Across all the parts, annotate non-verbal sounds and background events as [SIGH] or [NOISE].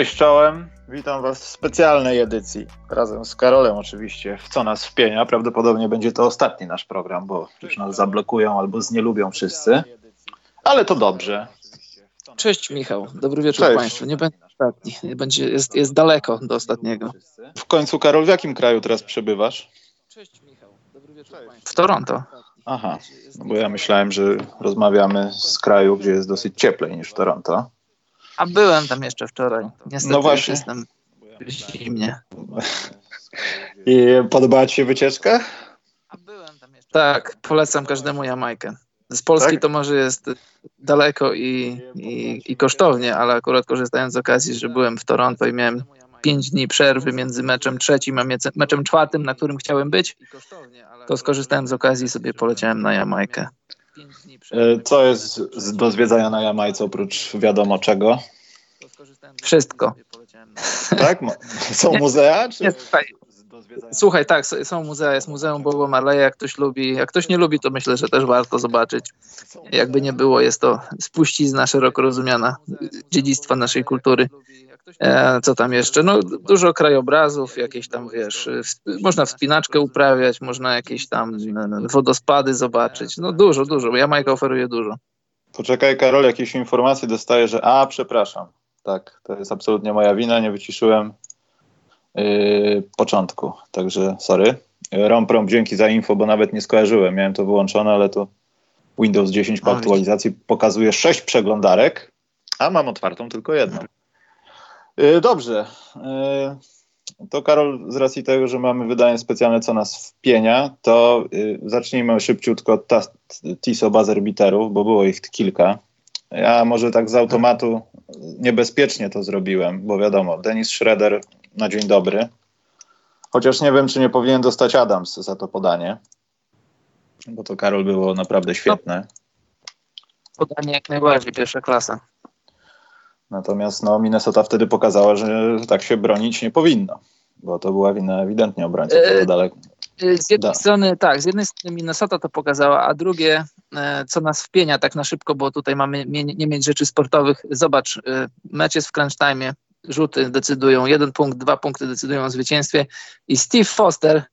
Cześć czołem, witam Was w specjalnej edycji. Razem z Karolem oczywiście, w co nas wpienia. Prawdopodobnie będzie to ostatni nasz program, bo już nas zablokują albo znielubią wszyscy. Ale to dobrze. Cześć Michał, dobry wieczór Cześć. Państwu. Nie będzie ostatni, będzie, jest, jest daleko do ostatniego. W końcu Karol, w jakim kraju teraz przebywasz? Cześć Michał, dobry wieczór Państwu. W Toronto. Aha, no bo ja myślałem, że rozmawiamy z kraju, gdzie jest dosyć cieplej niż w Toronto. A byłem tam jeszcze wczoraj. Niestety No właśnie. jestem zimnie. I podobała Ci się wycieczka? A byłem tam jeszcze. Tak, polecam każdemu Jamajkę. Z Polski Tak? to może jest daleko i, i, i kosztownie, ale akurat korzystając z okazji, że byłem w Toronto i miałem pięć dni przerwy między meczem trzecim a meczem czwartym, na którym chciałem być, to skorzystałem z okazji i sobie poleciałem na Jamajkę. E, Co jest z- do zwiedzania na Jamajce oprócz wiadomo czego? Wszystko. Tak? Są muzea? Czy... Nie, słuchaj, do zwiedzania? Słuchaj, tak, są muzea, jest Muzeum Boba Marleya, jak ktoś lubi. Jak ktoś nie lubi, to myślę, że też warto zobaczyć. Jakby nie było, jest to spuścizna szeroko rozumiana dziedzictwa naszej kultury. E, co tam jeszcze? No, dużo krajobrazów, jakieś tam, wiesz, można wspinaczkę uprawiać, można jakieś tam e, wodospady zobaczyć. No dużo, dużo. Jamajka oferuje dużo. Poczekaj, Karol, jakieś informacje dostaję, że a, przepraszam. Tak, to jest absolutnie moja wina, nie wyciszyłem yy, początku, także sorry. Romprom, dzięki za info, bo nawet nie skojarzyłem, miałem to wyłączone, ale to Windows 10 po A, aktualizacji pokazuje 6 przeglądarek, a mam otwartą tylko jedną. Yy, dobrze. Yy, to Karol, z racji tego, że mamy wydanie specjalne, co nas wpienia, to yy, zacznijmy szybciutko od TISO buzzer beaterów, bo było ich kilka. Ja może tak z automatu niebezpiecznie to zrobiłem, bo wiadomo, Denis Schroeder na dzień dobry. Chociaż nie wiem, czy nie powinien dostać Adams za to podanie, bo to Karol było naprawdę świetne. Podanie jak najbardziej, pierwsza klasa. Natomiast no, Minnesota wtedy pokazała, że tak się bronić nie powinno, bo to była wina ewidentnie obrońców. E, daleko. Y, Z jednej Da. strony tak, z jednej strony Minnesota to pokazała, a drugie, e, co nas wpienia tak na szybko, bo tutaj mamy mie- nie mieć rzeczy sportowych. Zobacz, mecz jest w crunch time, rzuty decydują, jeden punkt, dwa punkty decydują o zwycięstwie i Steve Foster,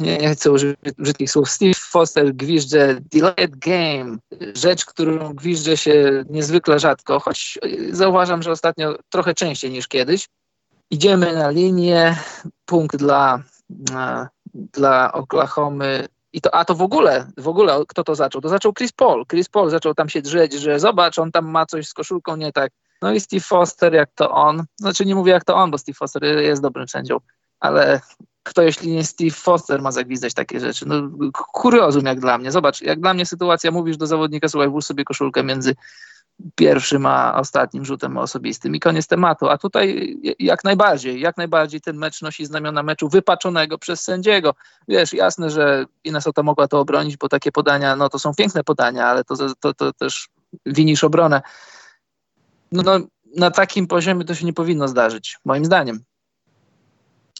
nie, nie chcę użyć brzydkich słów, Steve Foster gwizdże delayed game, rzecz, którą gwizdże się niezwykle rzadko, choć y, zauważam, że ostatnio trochę częściej niż kiedyś. Idziemy na linię, punkt dla e, dla Oklahomy. I to, a to w ogóle, w ogóle kto to zaczął? To zaczął Chris Paul. Chris Paul zaczął tam się drzeć, że zobacz, on tam ma coś z koszulką nie tak. No i Steve Foster, jak to on. Znaczy nie mówię jak to on, bo Steve Foster jest dobrym sędzią, ale kto jeśli nie Steve Foster ma zagwizdać takie rzeczy? No kuriozum jak dla mnie. Zobacz, jak dla mnie sytuacja, mówisz do zawodnika, słuchaj, włóż sobie koszulkę między pierwszym a ostatnim rzutem osobistym i koniec tematu. A tutaj jak najbardziej, jak najbardziej ten mecz nosi znamiona meczu wypaczonego przez sędziego. Wiesz, jasne, że Minnesota mogła to obronić, bo takie podania, no to są piękne podania, ale to, to, to też winisz obronę. No, no, na takim poziomie to się nie powinno zdarzyć, moim zdaniem.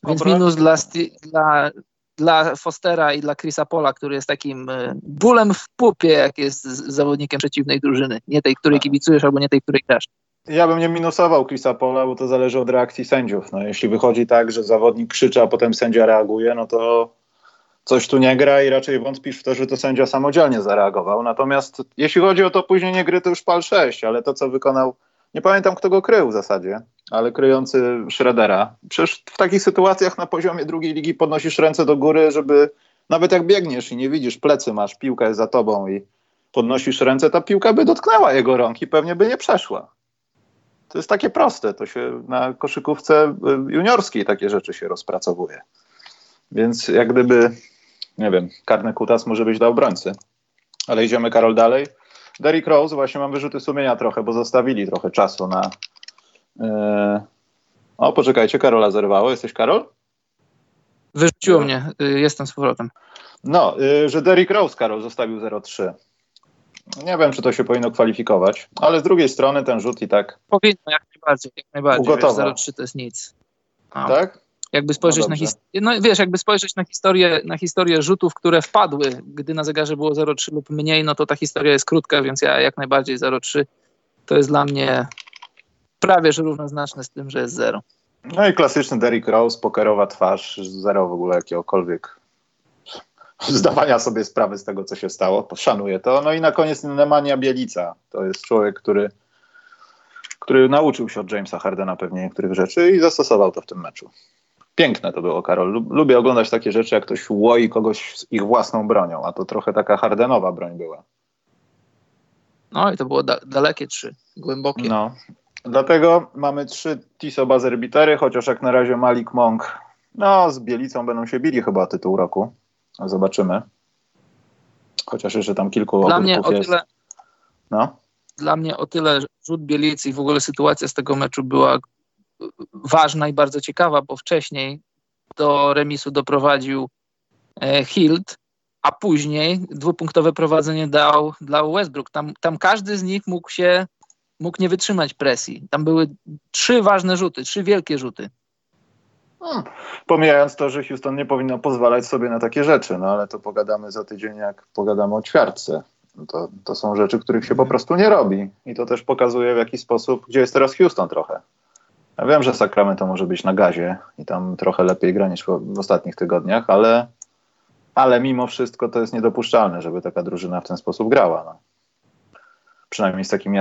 Więc Dobra. minus dla, dla, dla Fostera i dla Chrisa Pola, który jest takim e, bólem w pupie, jak jest zawodnikiem przeciwnej drużyny. Nie tej, której kibicujesz, albo nie tej, której grasz. Ja bym nie minusował Chrisa Pola, bo to zależy od reakcji sędziów. No, jeśli wychodzi tak, że zawodnik krzyczy, a potem sędzia reaguje, no to coś tu nie gra i raczej wątpisz w to, że to sędzia samodzielnie zareagował. Natomiast jeśli chodzi o to opóźnienie gry, to już pal 6, ale to, co wykonał, nie pamiętam kto go krył w zasadzie, ale kryjący Schroedera. Przecież w takich sytuacjach na poziomie drugiej ligi podnosisz ręce do góry, żeby nawet jak biegniesz i nie widzisz, plecy masz, piłka jest za tobą i podnosisz ręce, ta piłka by dotknęła jego rąk i pewnie by nie przeszła. To jest takie proste. To się na koszykówce y, juniorskiej takie rzeczy się rozpracowuje. Więc jak gdyby, nie wiem, karny kutas może być dla obrońcy. Ale idziemy, Karol, dalej. Derrick Rose, właśnie mam wyrzuty sumienia trochę, bo zostawili trochę czasu na... Yy... O, poczekajcie, Karola zerwało. Jesteś Karol? Wyrzuciło No. mnie, y, jestem z powrotem. No, yy, że Derrick Rose, Karol, zostawił 0-3. Nie wiem, czy to się powinno kwalifikować, ale z drugiej strony ten rzut i tak, Powinno, jak najbardziej, jak najbardziej. Ugotował. Wiesz, 0,3 to jest nic. No. tak? Jakby spojrzeć No na no wiesz, jakby spojrzeć na historię, na historię rzutów, które wpadły, gdy na zegarze było 0,3 lub mniej, no to ta historia jest krótka, więc ja jak najbardziej 0,3 to jest dla mnie prawie że równoznaczne z tym, że jest zero. No i klasyczny Derrick Rose, pokerowa twarz, zero w ogóle jakiegokolwiek zdawania sobie sprawy z tego, co się stało. Szanuję to. No i na koniec Nemanja Bielica. To jest człowiek, który, który nauczył się od Jamesa Hardena pewnie niektórych rzeczy i zastosował to w tym meczu. Piękne to było, Karol. Lubię oglądać takie rzeczy, jak ktoś łoi kogoś z ich własną bronią, a to trochę taka Hardenowa broń była. No i to było da dalekie trzy, głębokie. No. Dlatego mamy trzy Tiso buzzer bitery, chociaż jak na razie Malik Monk no z Bielicą będą się bili chyba tytuł roku. Zobaczymy. Chociaż jeszcze tam kilku Dla mnie o jest. tyle no. Dla mnie o tyle rzut Bielicy i w ogóle sytuacja z tego meczu była ważna i bardzo ciekawa, bo wcześniej do remisu doprowadził e, Hild, a później dwupunktowe prowadzenie dał dla Westbrook. Tam, tam każdy z nich mógł się mógł nie wytrzymać presji. Tam były trzy ważne rzuty, trzy wielkie rzuty. Hmm. Pomijając to, że Houston nie powinno pozwalać sobie na takie rzeczy, no ale to pogadamy za tydzień, jak pogadamy o ćwiartce. To, to są rzeczy, których się po prostu nie robi. I to też pokazuje w jaki sposób, gdzie jest teraz Houston trochę. Ja wiem, że Sacramento może być na gazie i tam trochę lepiej gra niż w, ostatnich tygodniach, ale, ale mimo wszystko to jest niedopuszczalne, żeby taka drużyna w ten sposób grała. No. Przynajmniej z takimi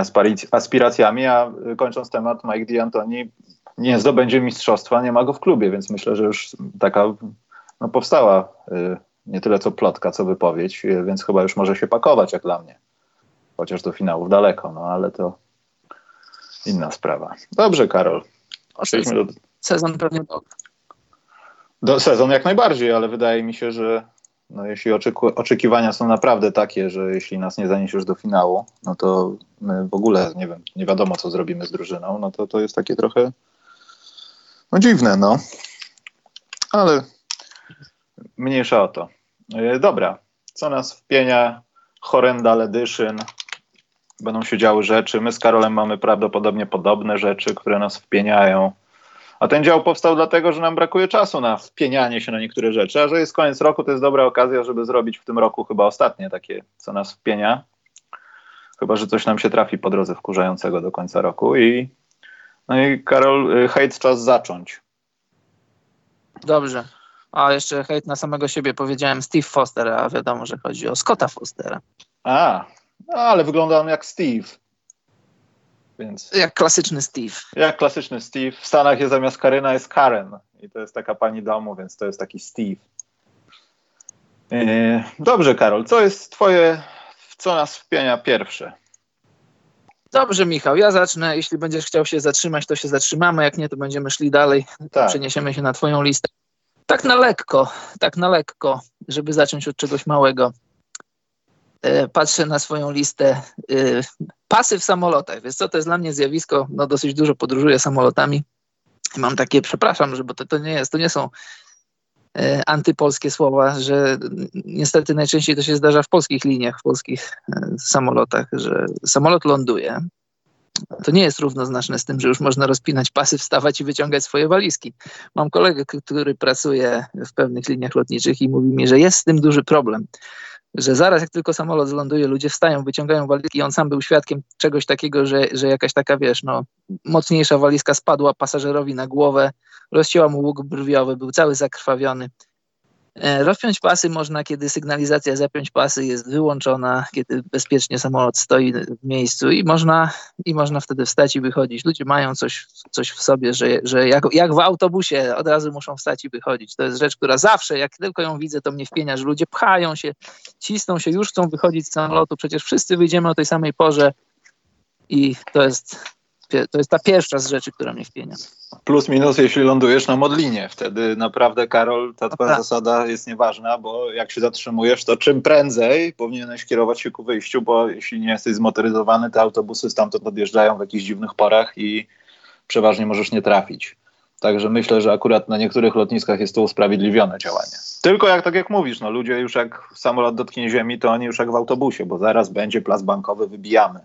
aspiracjami, a kończąc temat, Mike D'Antoni nie zdobędzie mistrzostwa, nie ma go w klubie, więc myślę, że już taka no, powstała y, nie tyle co plotka, co wypowiedź, y, więc chyba już może się pakować jak dla mnie. Chociaż do finałów daleko, no ale to inna sprawa. Dobrze, Karol. Przejdźmy do... Sezon pewnie do... do... Sezon jak najbardziej, ale wydaje mi się, że no, jeśli oczeku... oczekiwania są naprawdę takie, że jeśli nas nie zaniesiesz do finału, no to my w ogóle nie wiem, nie wiadomo co zrobimy z drużyną, no to to jest takie trochę no dziwne, no. Ale mniejsza o to. E, dobra, co nas wpienia? Horrendal Edition. Będą się działy rzeczy. My z Karolem mamy prawdopodobnie podobne rzeczy, które nas wpieniają. A ten dział powstał dlatego, że nam brakuje czasu na wpienianie się na niektóre rzeczy, a że jest koniec roku, to jest dobra okazja, żeby zrobić w tym roku chyba ostatnie takie, co nas wpienia. Chyba, że coś nam się trafi po drodze wkurzającego do końca roku i no i Karol, y, hejt czas zacząć. Dobrze. A jeszcze hejt na samego siebie powiedziałem Steve Foster, a wiadomo, że chodzi o Scotta Fostera. A, no, ale wygląda on jak Steve. Więc... Jak klasyczny Steve. Jak klasyczny Steve. W Stanach jest zamiast Karyna jest Karen. I to jest taka pani domu, więc to jest taki Steve. Yy, dobrze, Karol, co jest twoje, co nas wpienia pierwsze? Dobrze, Michał, ja zacznę. Jeśli będziesz chciał się zatrzymać, to się zatrzymamy. Jak nie, to będziemy szli dalej. Tak. Przeniesiemy się na Twoją listę. Tak na lekko, tak na lekko, żeby zacząć od czegoś małego. E, patrzę na swoją listę. E, pasy w samolotach. Więc co to jest dla mnie zjawisko? No dosyć dużo podróżuję samolotami. I mam takie, przepraszam, że bo to, to nie jest, to nie są E, antypolskie słowa, że niestety najczęściej to się zdarza w polskich liniach, w polskich samolotach, że samolot ląduje. To nie jest równoznaczne z tym, że już można rozpinać pasy, wstawać i wyciągać swoje walizki. Mam kolegę, który pracuje w pewnych liniach lotniczych i mówi mi, że jest z tym duży problem że zaraz jak tylko samolot zląduje, ludzie wstają, wyciągają walizki i on sam był świadkiem czegoś takiego, że, że jakaś taka, wiesz, no, mocniejsza walizka spadła pasażerowi na głowę, rozcięła mu łuk brwiowy, był cały zakrwawiony. E, rozpiąć pasy można, kiedy sygnalizacja zapiąć pasy jest wyłączona, kiedy bezpiecznie samolot stoi w miejscu i można, i można wtedy wstać i wychodzić. Ludzie mają coś, coś w sobie, że, że jak, jak w autobusie od razu muszą wstać i wychodzić. To jest rzecz, która zawsze, jak tylko ją widzę, to mnie wpienia, że ludzie pchają się, cisną się, już chcą wychodzić z samolotu. Przecież wszyscy wyjdziemy o tej samej porze i to jest to jest ta pierwsza z rzeczy, która mnie wpienia. Plus minus, jeśli lądujesz na modlinie, wtedy naprawdę, Karol, ta twoja zasada jest nieważna, bo jak się zatrzymujesz, to czym prędzej powinieneś kierować się ku wyjściu, bo jeśli nie jesteś zmotoryzowany, te autobusy stamtąd odjeżdżają w jakichś dziwnych porach i przeważnie możesz nie trafić. Także myślę, że akurat na niektórych lotniskach jest to usprawiedliwione działanie. Tylko jak tak jak mówisz, no ludzie już jak samolot dotknie ziemi, to oni już jak w autobusie, bo zaraz będzie plac bankowy, wybijamy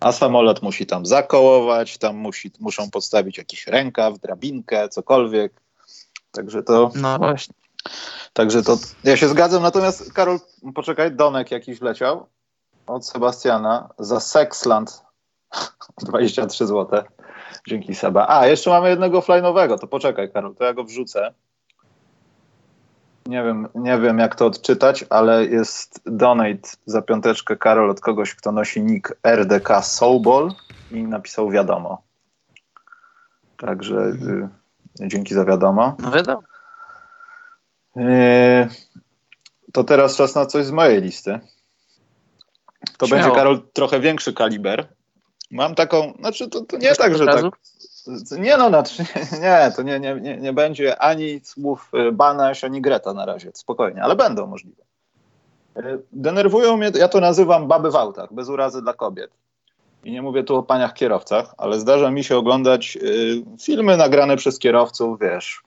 a samolot musi tam zakołować, tam musi, muszą podstawić jakiś rękaw, drabinkę, cokolwiek. Także to. No właśnie. Także to. Ja się zgadzam, natomiast Karol, poczekaj, Donek jakiś leciał od Sebastiana za Sexland [LAUGHS] 23 zł. Dzięki Seba. A, jeszcze mamy jednego flynowego, to poczekaj Karol, to ja go wrzucę. Nie wiem, nie wiem jak to odczytać, ale jest donate za piąteczkę Karol od kogoś, kto nosi nick RDK Soulball i napisał wiadomo. Także y, dzięki za wiadomo. No wiadomo. Y, to teraz czas na coś z mojej listy. To Śmiało. będzie, Karol, trochę większy kaliber. Mam taką, znaczy to, to nie tak, że tak. Nie no, znaczy, [LAUGHS] nie, to nie, nie, nie, nie będzie ani słów y, Banaś, ani Greta na razie, spokojnie, ale będą możliwe. Y, Denerwują mnie, ja to nazywam baby w autach, bez urazy dla kobiet. I nie mówię tu o paniach kierowcach, ale zdarza mi się oglądać y, filmy nagrane przez kierowców, wiesz,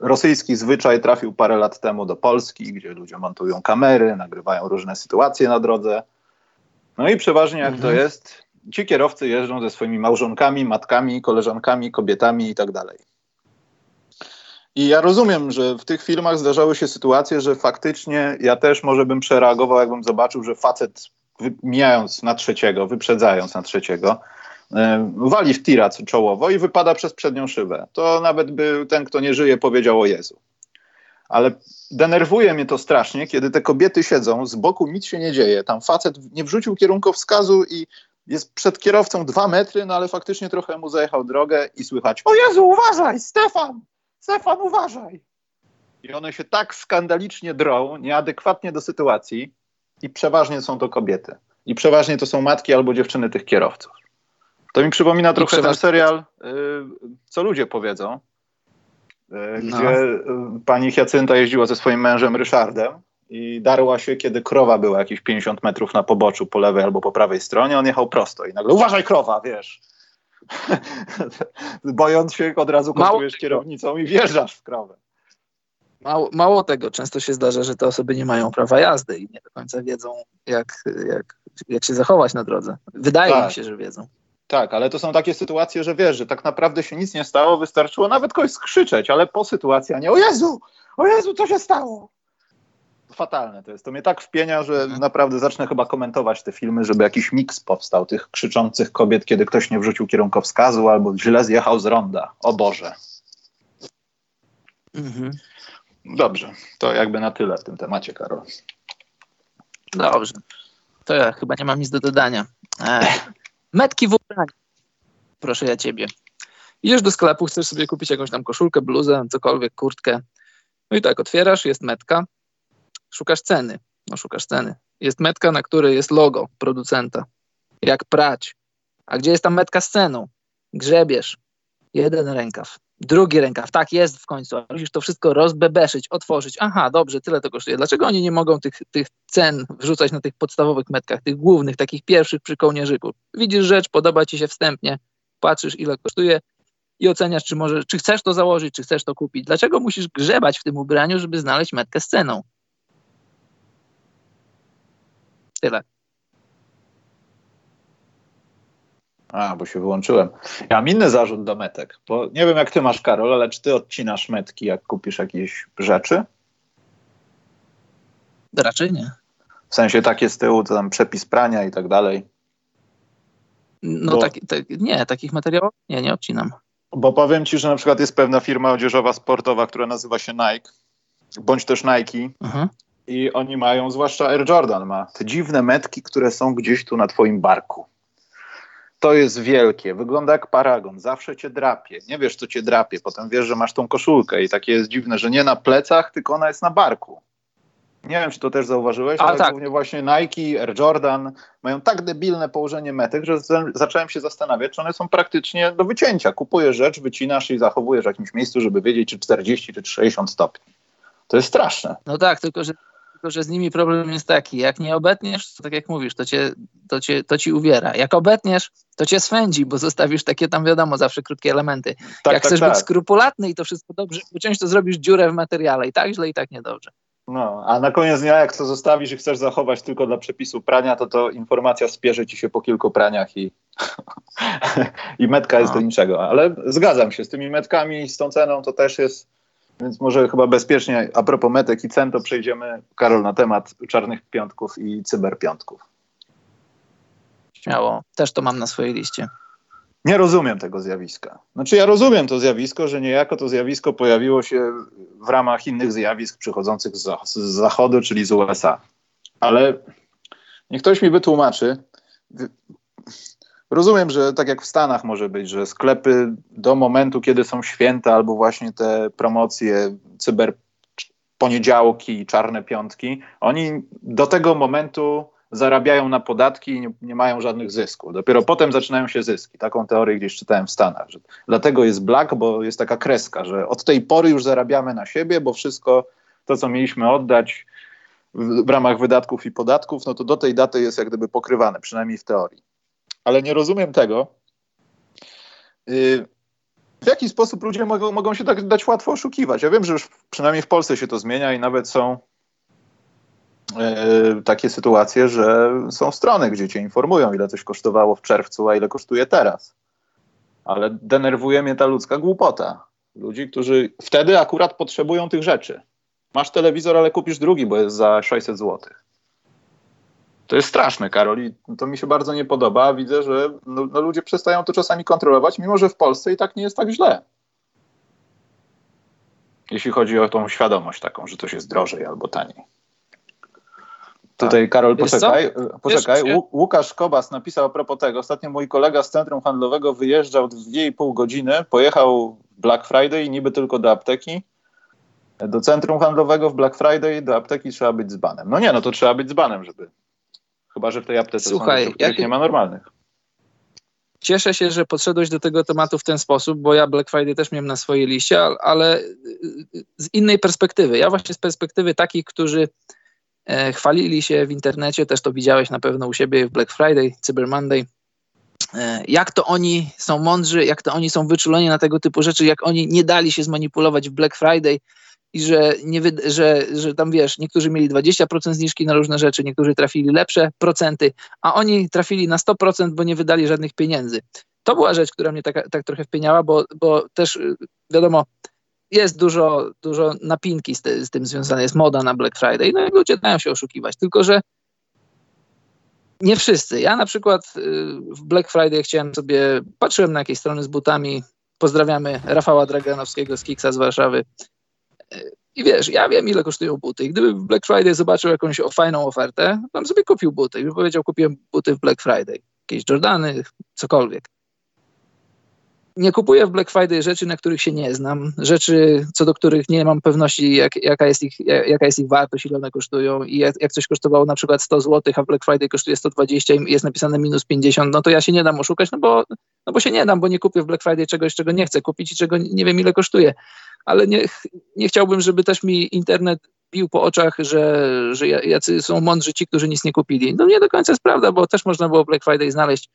rosyjski zwyczaj trafił parę lat temu do Polski, gdzie ludzie montują kamery, nagrywają różne sytuacje na drodze. No i przeważnie jak to Mhm. jest, ci kierowcy jeżdżą ze swoimi małżonkami, matkami, koleżankami, kobietami i tak dalej. I ja rozumiem, że w tych filmach zdarzały się sytuacje, że faktycznie ja też może bym przereagował, jakbym zobaczył, że facet mijając na trzeciego, wyprzedzając na trzeciego, e, wali w tira czołowo i wypada przez przednią szybę. To nawet by ten, kto nie żyje, powiedział o Jezu. Ale denerwuje mnie to strasznie, kiedy te kobiety siedzą, z boku nic się nie dzieje. Tam facet nie wrzucił kierunkowskazu i jest przed kierowcą dwa metry, no ale faktycznie trochę mu zajechał drogę i słychać o Jezu, uważaj, Stefan! Stefan, uważaj! I one się tak skandalicznie drą, nieadekwatnie do sytuacji i przeważnie są to kobiety. I przeważnie to są matki albo dziewczyny tych kierowców. To mi przypomina trochę ten przeważnie- serial, y, co ludzie powiedzą, y, No. gdzie y, pani Hiacynta jeździła ze swoim mężem Ryszardem i darła się, kiedy krowa była jakieś 50 metrów na poboczu po lewej albo po prawej stronie, on jechał prosto i nagle uważaj krowa, wiesz. [LAUGHS] Bojąc się od razu tego. kierownicą i wjeżdżasz w krowę. Mało, mało tego, często się zdarza, że te osoby nie mają prawa jazdy i nie do końca wiedzą, jak, jak, jak się zachować na drodze. Wydaje Tak. mi się, że wiedzą. Tak, ale to są takie sytuacje, że wiesz, że tak naprawdę się nic nie stało, wystarczyło nawet kogoś skrzyczeć, ale po sytuacji, a nie o Jezu, o Jezu, co się stało? Fatalne to jest. To mnie tak wpienia, że Mhm. naprawdę zacznę chyba komentować te filmy, żeby jakiś miks powstał tych krzyczących kobiet, kiedy ktoś nie wrzucił kierunkowskazu albo źle zjechał z ronda. O Boże. Mhm. Dobrze, to jakby na tyle w tym temacie, Karol. Dobrze. To ja chyba nie mam nic do dodania. Ech. Metki w ubraniu. Proszę ja ciebie. Idziesz do sklepu, chcesz sobie kupić jakąś tam koszulkę, bluzę, cokolwiek, kurtkę. No i tak, otwierasz, jest metka, szukasz ceny. No szukasz ceny. Jest metka, na której jest logo producenta. Jak prać. A gdzie jest ta metka z ceną? Grzebiesz. Jeden rękaw. Drugi rękaw. Tak jest w końcu. Musisz to wszystko rozbebeszyć, otworzyć. Aha, dobrze, tyle to kosztuje. Dlaczego oni nie mogą tych, tych cen wrzucać na tych podstawowych metkach, tych głównych, takich pierwszych przy kołnierzyku? Widzisz rzecz, podoba ci się wstępnie, patrzysz ile kosztuje i oceniasz, czy, może, czy chcesz to założyć, czy chcesz to kupić. Dlaczego musisz grzebać w tym ubraniu, żeby znaleźć metkę z ceną? Tyle. A, bo się wyłączyłem. Ja mam inny zarzut do metek, bo nie wiem jak ty masz, Karol, ale czy ty odcinasz metki, jak kupisz jakieś rzeczy? Raczej nie. W sensie takie z tyłu, to tam przepis prania i tak dalej. No Bo- tak, tak, nie, takich materiałów nie, nie odcinam. Bo powiem ci, że na przykład jest pewna firma odzieżowa sportowa, która nazywa się Nike, bądź też Nike Mhm. I oni mają, zwłaszcza Air Jordan ma te dziwne metki, które są gdzieś tu na twoim barku. To jest wielkie, wygląda jak paragon, zawsze cię drapie. Nie wiesz, co cię drapie, potem wiesz, że masz tą koszulkę i takie jest dziwne, że nie na plecach, tylko ona jest na barku. Nie wiem, czy to też zauważyłeś, A, ale tak. głównie właśnie Nike, Air Jordan mają tak debilne położenie metek, że za- zacząłem się zastanawiać, czy one są praktycznie do wycięcia. Kupujesz rzecz, wycinasz i zachowujesz w jakimś miejscu, żeby wiedzieć, czy 40, czy 60 stopni. To jest straszne. No tak, tylko że, tylko że z nimi problem jest taki, jak nie obetniesz, to tak jak mówisz, to, cię, to, cię, to ci uwiera. Jak obetniesz, to cię swędzi, bo zostawisz takie tam, wiadomo, zawsze krótkie elementy. Tak, jak tak, chcesz tak. być skrupulatny i to wszystko dobrze uciąć, to zrobisz dziurę w materiale i tak źle, i tak niedobrze. No, a na koniec dnia, jak to zostawisz i chcesz zachować tylko dla przepisu prania, to to informacja spierzy ci się po kilku praniach i, [LAUGHS] i metka jest No. do niczego. Ale zgadzam się, z tymi metkami i z tą ceną to też jest, więc może chyba bezpiecznie, a propos metek i cen, to przejdziemy, Karol, na temat czarnych piątków i cyberpiątków. Śmiało. Też to mam na swojej liście. nie rozumiem tego zjawiska. Znaczy, ja rozumiem to zjawisko, że niejako to zjawisko pojawiło się w ramach innych zjawisk przychodzących z, z zachodu, czyli z USA. Ale niech ktoś mi wytłumaczy. Rozumiem, że tak jak w Stanach może być, że sklepy do momentu, kiedy są święta albo właśnie te promocje cyber poniedziałki, czarne piątki, oni do tego momentu zarabiają na podatki i nie, nie, mają żadnych zysków. Dopiero potem zaczynają się zyski. Taką teorię gdzieś czytałem w Stanach. Że dlatego jest black, bo jest taka kreska, że od tej pory już zarabiamy na siebie, bo wszystko to, co mieliśmy oddać w, w ramach wydatków i podatków, no to do tej daty jest jak gdyby pokrywane, przynajmniej w teorii. Ale nie rozumiem tego, yy, w jaki sposób ludzie mogą, mogą się tak dać łatwo oszukiwać. Ja wiem, że już przynajmniej w Polsce się to zmienia i nawet są E, takie sytuacje, że są strony, gdzie cię informują, ile coś kosztowało w czerwcu, a ile kosztuje teraz. Ale denerwuje mnie ta ludzka głupota. Ludzi, którzy wtedy akurat potrzebują tych rzeczy. Masz telewizor, ale kupisz drugi, bo jest za 600 zł. To jest straszne, Karol, i to mi się bardzo nie podoba. Widzę, że no, no ludzie przestają to czasami kontrolować, mimo że w Polsce i tak nie jest tak źle. Jeśli chodzi o tą świadomość taką, że coś jest drożej albo taniej. Tutaj tak. Karol, poczekaj, poczekaj. Łukasz Kobas napisał a propos tego. Ostatnio mój kolega z centrum handlowego wyjeżdżał 2,5 godziny, pojechał Black Friday niby tylko do apteki. Do centrum handlowego w Black Friday do apteki trzeba być z banem. No nie, no to trzeba być z banem, żeby. Chyba, że w tej aptece Słuchaj, są rzeczy, jak... nie ma normalnych. Cieszę się, że podszedłeś do tego tematu w ten sposób, bo ja Black Friday też miałem na swojej liście, ale z innej perspektywy. Ja właśnie z perspektywy takich, którzy E, chwalili się w internecie, też to widziałeś na pewno u siebie w Black Friday, Cyber Monday, e, jak to oni są mądrzy, jak to oni są wyczuleni na tego typu rzeczy, jak oni nie dali się zmanipulować w Black Friday i że, nie, że, że tam wiesz, niektórzy mieli 20% zniżki na różne rzeczy, niektórzy trafili lepsze procenty, a oni trafili na 100%, bo nie wydali żadnych pieniędzy. To była rzecz, która mnie tak, tak trochę wpieniała, bo, bo też y, wiadomo, jest dużo, dużo napinki z, ty, z tym związane, jest moda na Black Friday, no i ludzie dają się oszukiwać, tylko że nie wszyscy. Ja na przykład y, w Black Friday chciałem sobie, patrzyłem na jakieś strony z butami, pozdrawiamy Rafała Draganowskiego z Kiksa z Warszawy i wiesz, ja wiem ile kosztują buty. I gdyby w Black Friday zobaczył jakąś fajną ofertę, to bym sobie kupił buty. I powiedział, kupiłem buty w Black Friday, jakieś Jordany, cokolwiek. Nie kupuję w Black Friday rzeczy, na których się nie znam, rzeczy, co do których nie mam pewności, jak, jaka, jest ich, jaka jest ich wartość, ile one kosztują. I jak, jak coś kosztowało na przykład 100 zł, a Black Friday kosztuje 120 i jest napisane minus 50, no to ja się nie dam oszukać, no bo, no bo się nie dam, bo nie kupię w Black Friday czegoś, czego nie chcę kupić i czego nie wiem, ile kosztuje. Ale nie, nie chciałbym, żeby też mi internet bił po oczach, że, że jacy są mądrzy ci, którzy nic nie kupili. No nie do końca jest prawda, bo też można było Black Friday znaleźć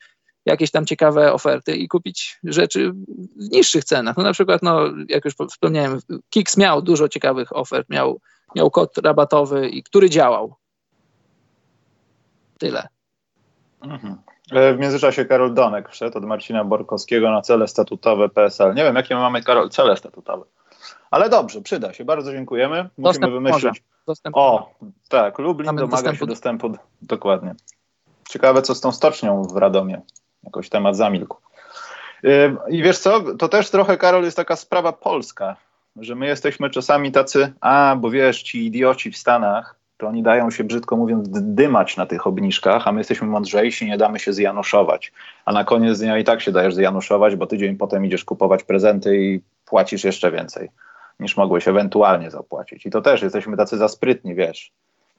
jakieś tam ciekawe oferty i kupić rzeczy w niższych cenach. No na przykład, no, jak już wspomniałem, Kix miał dużo ciekawych ofert, miał, miał kod rabatowy, i który działał. Tyle. Mhm. E, w międzyczasie Karol Donek wszedł od Marcina Borkowskiego na cele statutowe PSL. Nie wiem, jakie mamy, Karol, cele statutowe. Ale dobrze, przyda się. Bardzo dziękujemy. Musimy Dostęp wymyślić. o, tak, Lublin Mamy domaga dostępu... się dostępu. Dokładnie. Ciekawe, co z tą stocznią w Radomie jakoś temat zamilkł. I wiesz co, to też trochę, Karol, jest taka sprawa polska, że my jesteśmy czasami tacy, a, bo wiesz, ci idioci w Stanach, to oni dają się, brzydko mówiąc, dymać na tych obniżkach, a my jesteśmy mądrzejsi, nie damy się zjanuszować. A na koniec dnia i tak się dajesz zjanuszować, bo tydzień potem idziesz kupować prezenty i płacisz jeszcze więcej, niż mogłeś ewentualnie zapłacić. I to też jesteśmy tacy zasprytni, wiesz.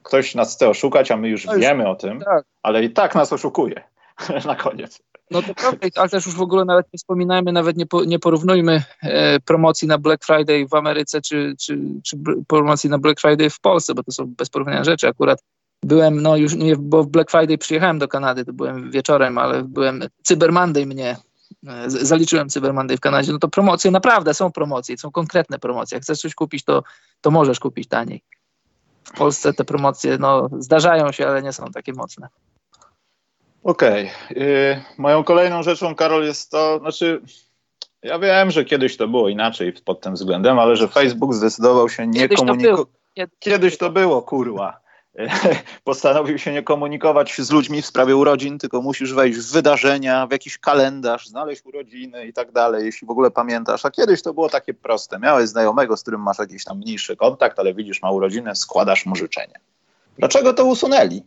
Ktoś nas chce oszukać, a my już wiemy o tym, tak. ale i tak nas oszukuje [LAUGHS] na koniec. No to prawda, ale też już w ogóle nawet nie wspominajmy, nawet nie, po, nie porównujmy e, promocji na Black Friday w Ameryce czy, czy, czy promocji na Black Friday w Polsce, bo to są bez porównania rzeczy. Akurat byłem, no już nie, bo w Black Friday przyjechałem do Kanady, to byłem wieczorem, ale byłem, Cyber Monday mnie, e, zaliczyłem Cyber Monday w Kanadzie, no to promocje naprawdę są promocje, są konkretne promocje. Jak chcesz coś kupić, to, to możesz kupić taniej. W Polsce te promocje, no zdarzają się, ale nie są takie mocne. Okej. Okay. Moją kolejną rzeczą, Karol, jest to, znaczy, ja wiem, że kiedyś to było inaczej pod tym względem, ale że Facebook zdecydował się nie komunikować. Kiedyś to było, kurwa. [LAUGHS] postanowił się nie komunikować z ludźmi w sprawie urodzin, tylko musisz wejść w wydarzenia, w jakiś kalendarz, znaleźć urodziny i tak dalej, jeśli w ogóle pamiętasz. A kiedyś to było takie proste. Miałeś znajomego, z którym masz jakiś tam mniejszy kontakt, ale widzisz, ma urodzinę, składasz mu życzenie. Dlaczego to usunęli?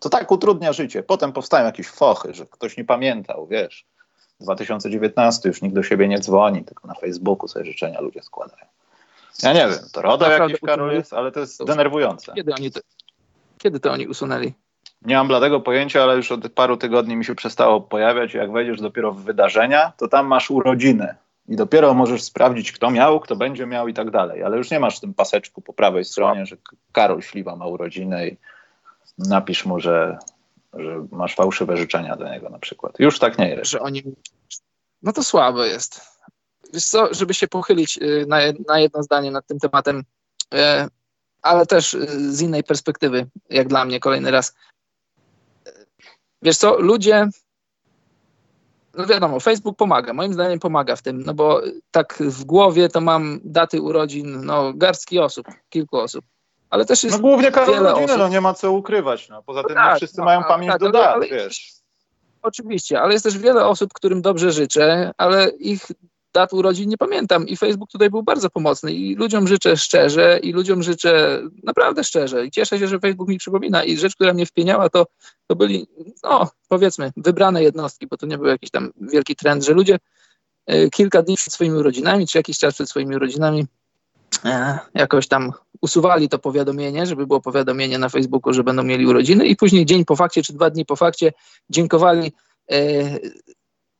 To tak utrudnia życie. Potem powstają jakieś fochy, że ktoś nie pamiętał, wiesz. 2019 już nikt do siebie nie dzwoni, tylko na Facebooku sobie życzenia ludzie składają. Ja nie wiem, to RODO Naprawdę jakiś, Karol, jest, ale to jest to denerwujące. Kiedy oni to, kiedy to oni usunęli? Nie mam bladego pojęcia, ale już od paru tygodni mi się przestało pojawiać. Jak wejdziesz dopiero w wydarzenia, to tam masz urodziny. I dopiero możesz sprawdzić, kto miał, kto będzie miał i tak dalej. Ale już nie masz w tym paseczku po prawej stronie, że Karol Śliwa ma urodziny i napisz mu, że, że masz fałszywe życzenia do niego na przykład. Już tak nie jest. Że oni... No to słabo jest. Wiesz co, żeby się pochylić y, na, na jedno zdanie nad tym tematem, y, ale też y, z innej perspektywy, jak dla mnie kolejny raz. Wiesz co, ludzie, no wiadomo, Facebook pomaga, moim zdaniem pomaga w tym, no bo tak w głowie to mam daty urodzin, no garstki osób, kilku osób. Ale też jest No głównie wiele rodziny, no nie ma co ukrywać, no. Poza no tym tak, wszyscy no, mają pamięć tak, do dat, ale, wiesz. Oczywiście, ale jest też wiele osób, którym dobrze życzę, ale ich dat urodzin nie pamiętam i Facebook tutaj był bardzo pomocny i ludziom życzę szczerze i ludziom życzę naprawdę szczerze i cieszę się, że Facebook mi przypomina i rzecz, która mnie wpieniała to, to byli, no powiedzmy, wybrane jednostki, bo to nie był jakiś tam wielki trend, że ludzie e, kilka dni przed swoimi urodzinami, czy jakiś czas przed swoimi urodzinami e, jakoś tam usuwali to powiadomienie, żeby było powiadomienie na Facebooku, że będą mieli urodziny i później dzień po fakcie, czy dwa dni po fakcie dziękowali e,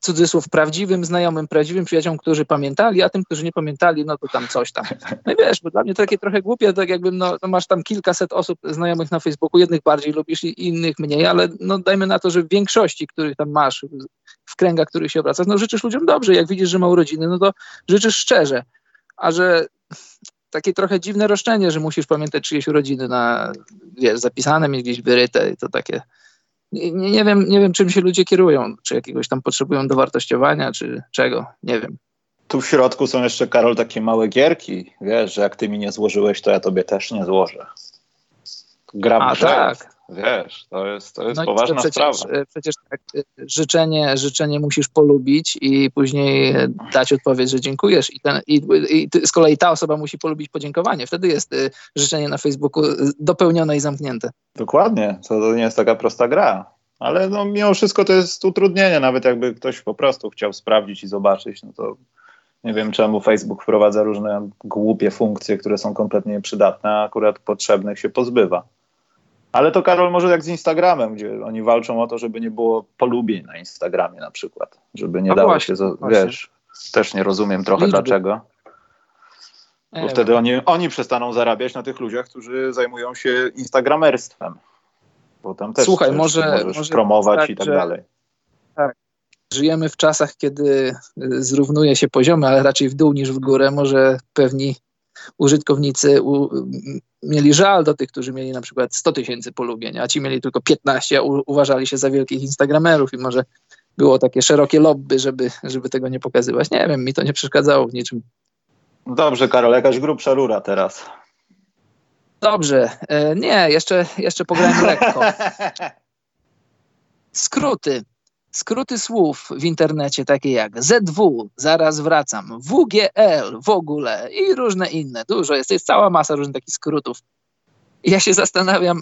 cudzysłów prawdziwym znajomym, prawdziwym przyjaciółom, którzy pamiętali, a tym, którzy nie pamiętali, no to tam coś tam. No i wiesz, bo dla mnie to takie trochę głupie, tak jakby no, no masz tam kilkaset osób znajomych na Facebooku, jednych bardziej lubisz i innych mniej, ale no dajmy na to, że w większości, których tam masz, w kręgach, których się obracasz, no życzysz ludziom dobrze, jak widzisz, że ma urodziny, no to życzysz szczerze, a że takie trochę dziwne roszczenie, że musisz pamiętać czyjeś urodziny na, wiesz, zapisane, mieć gdzieś wyryte i to takie nie, nie, wiem, nie wiem, czym się ludzie kierują, czy jakiegoś tam potrzebują dowartościowania, czy czego, nie wiem. Tu w środku są jeszcze, Karol, takie małe gierki, wiesz, że jak ty mi nie złożyłeś, to ja tobie też nie złożę. Gra A, tak. Wiesz, to jest, to jest no poważna przecież, sprawa. E, przecież tak, e, życzenie, życzenie musisz polubić i później dać odpowiedź, że dziękujesz. I, ten, i, i z kolei ta osoba musi polubić podziękowanie. Wtedy jest e, życzenie na Facebooku dopełnione i zamknięte. Dokładnie, to nie jest taka prosta gra. Ale no, mimo wszystko to jest utrudnienie, nawet jakby ktoś po prostu chciał sprawdzić i zobaczyć, no to nie wiem czemu Facebook wprowadza różne głupie funkcje, które są kompletnie nieprzydatne, a akurat potrzebnych się pozbywa. Ale to Karol może jak z Instagramem, gdzie oni walczą o to, żeby nie było polubień na Instagramie na przykład. Żeby nie no dało właśnie, się, wiesz, też nie rozumiem trochę Liczby. dlaczego. Bo wtedy oni, oni przestaną zarabiać na tych ludziach, którzy zajmują się instagramerstwem. Bo tam też Słuchaj, może, może promować tak, i tak że, dalej. Tak. Żyjemy w czasach, kiedy zrównuje się poziomy, ale raczej w dół niż w górę. Może pewni użytkownicy u, mieli żal do tych, którzy mieli na przykład 100 tysięcy polubień, a ci mieli tylko 15, a u, uważali się za wielkich instagramerów i może było takie szerokie lobby, żeby, żeby tego nie pokazywać. Nie wiem, mi to nie przeszkadzało w niczym. Dobrze, Karol, jakaś grubsza rura teraz. Dobrze. E, nie, jeszcze, jeszcze pograłem lekko. [LAUGHS] Skróty. Skróty słów w internecie takie jak ZW, zaraz wracam, WGL w ogóle i różne inne. Dużo jest, jest cała masa różnych takich skrótów. Ja się zastanawiam,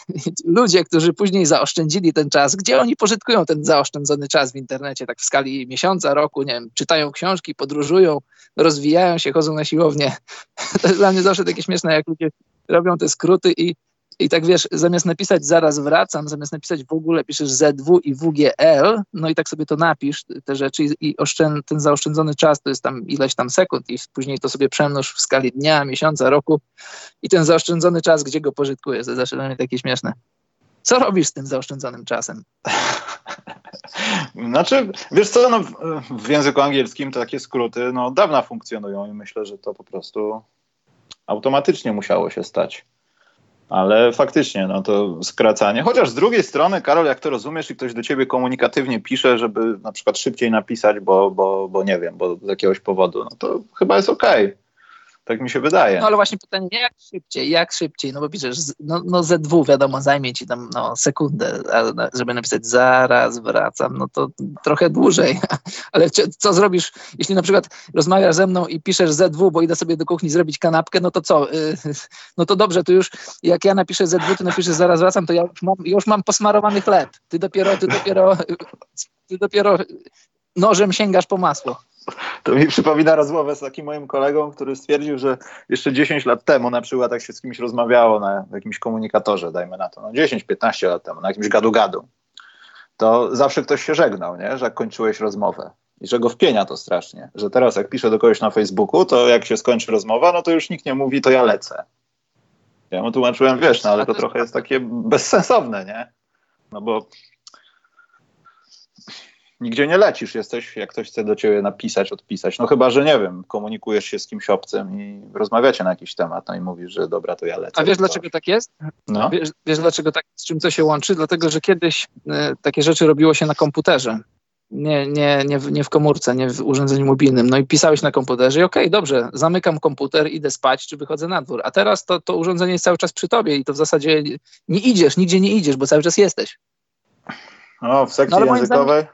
[LAUGHS] ludzie, którzy później zaoszczędzili ten czas, gdzie oni pożytkują ten zaoszczędzony czas w internecie, tak w skali miesiąca, roku, nie wiem, czytają książki, podróżują, rozwijają się, chodzą na siłownię. [LAUGHS] To jest dla mnie zawsze takie śmieszne, jak ludzie robią te skróty i i tak wiesz, zamiast napisać zaraz wracam, zamiast napisać w ogóle piszesz ZW i WGL, no i tak sobie to napisz, te rzeczy i, oszczęd, ten zaoszczędzony czas to jest tam ileś tam sekund i później to sobie przemnóż w skali dnia, miesiąca, roku i ten zaoszczędzony czas, gdzie go pożytkujesz, to zawsze dla mnie takie śmieszne. Co robisz z tym zaoszczędzonym czasem? [LAUGHS] Znaczy, wiesz co, no, w języku angielskim takie skróty no, dawna funkcjonują i myślę, że to po prostu automatycznie musiało się stać. Ale faktycznie, no to skracanie. Chociaż z drugiej strony, Karol, jak to rozumiesz i ktoś do ciebie komunikatywnie pisze, żeby na przykład szybciej napisać, bo, bo, bo nie wiem, bo z jakiegoś powodu, no to chyba jest okej. Okay. Tak mi się wydaje. No ale właśnie pytanie, jak szybciej, jak szybciej, no bo piszesz, no, no Z2 wiadomo, zajmie ci tam no, sekundę, żeby napisać zaraz wracam, no to trochę dłużej, [LAUGHS] ale co zrobisz, jeśli na przykład rozmawiasz ze mną i piszesz Z2, bo idę sobie do kuchni zrobić kanapkę, no to co, y, [LAUGHS] no to dobrze, to już jak ja napiszę Z2, ty napiszesz zaraz wracam, to ja już mam, już mam posmarowany chleb, ty dopiero, ty dopiero, [LAUGHS] ty dopiero nożem sięgasz po masło. To mi przypomina rozmowę z takim moim kolegą, który stwierdził, że jeszcze 10 lat temu na przykład tak się z kimś rozmawiało na jakimś komunikatorze, dajmy na to, no 10-15 lat temu, na jakimś gadu-gadu, to zawsze ktoś się żegnał, nie? że jak kończyłeś rozmowę. I że go wpienia to strasznie, że teraz jak piszę do kogoś na Facebooku, to jak się skończy rozmowa, no to już nikt nie mówi, to ja lecę. Ja mu tłumaczyłem, wiesz, no ale to trochę jest takie bezsensowne, nie? No bo nigdzie nie lecisz, jesteś, jak ktoś chce do ciebie napisać, odpisać, no chyba, że nie wiem, komunikujesz się z kimś obcym i rozmawiacie na jakiś temat, no i mówisz, że dobra, to ja lecę. A wiesz, dlaczego tak jest? No. Wiesz, wiesz, dlaczego tak, z czym to się łączy? Dlatego, że kiedyś y, takie rzeczy robiło się na komputerze. Nie, nie, nie, w, nie w komórce, nie w urządzeniu mobilnym. No i pisałeś na komputerze i okej, okay, dobrze, zamykam komputer, idę spać, czy wychodzę na dwór. A teraz to, to urządzenie jest cały czas przy tobie i to w zasadzie nie idziesz, nigdzie nie idziesz, bo cały czas jesteś. No, w sekcji no, językowej.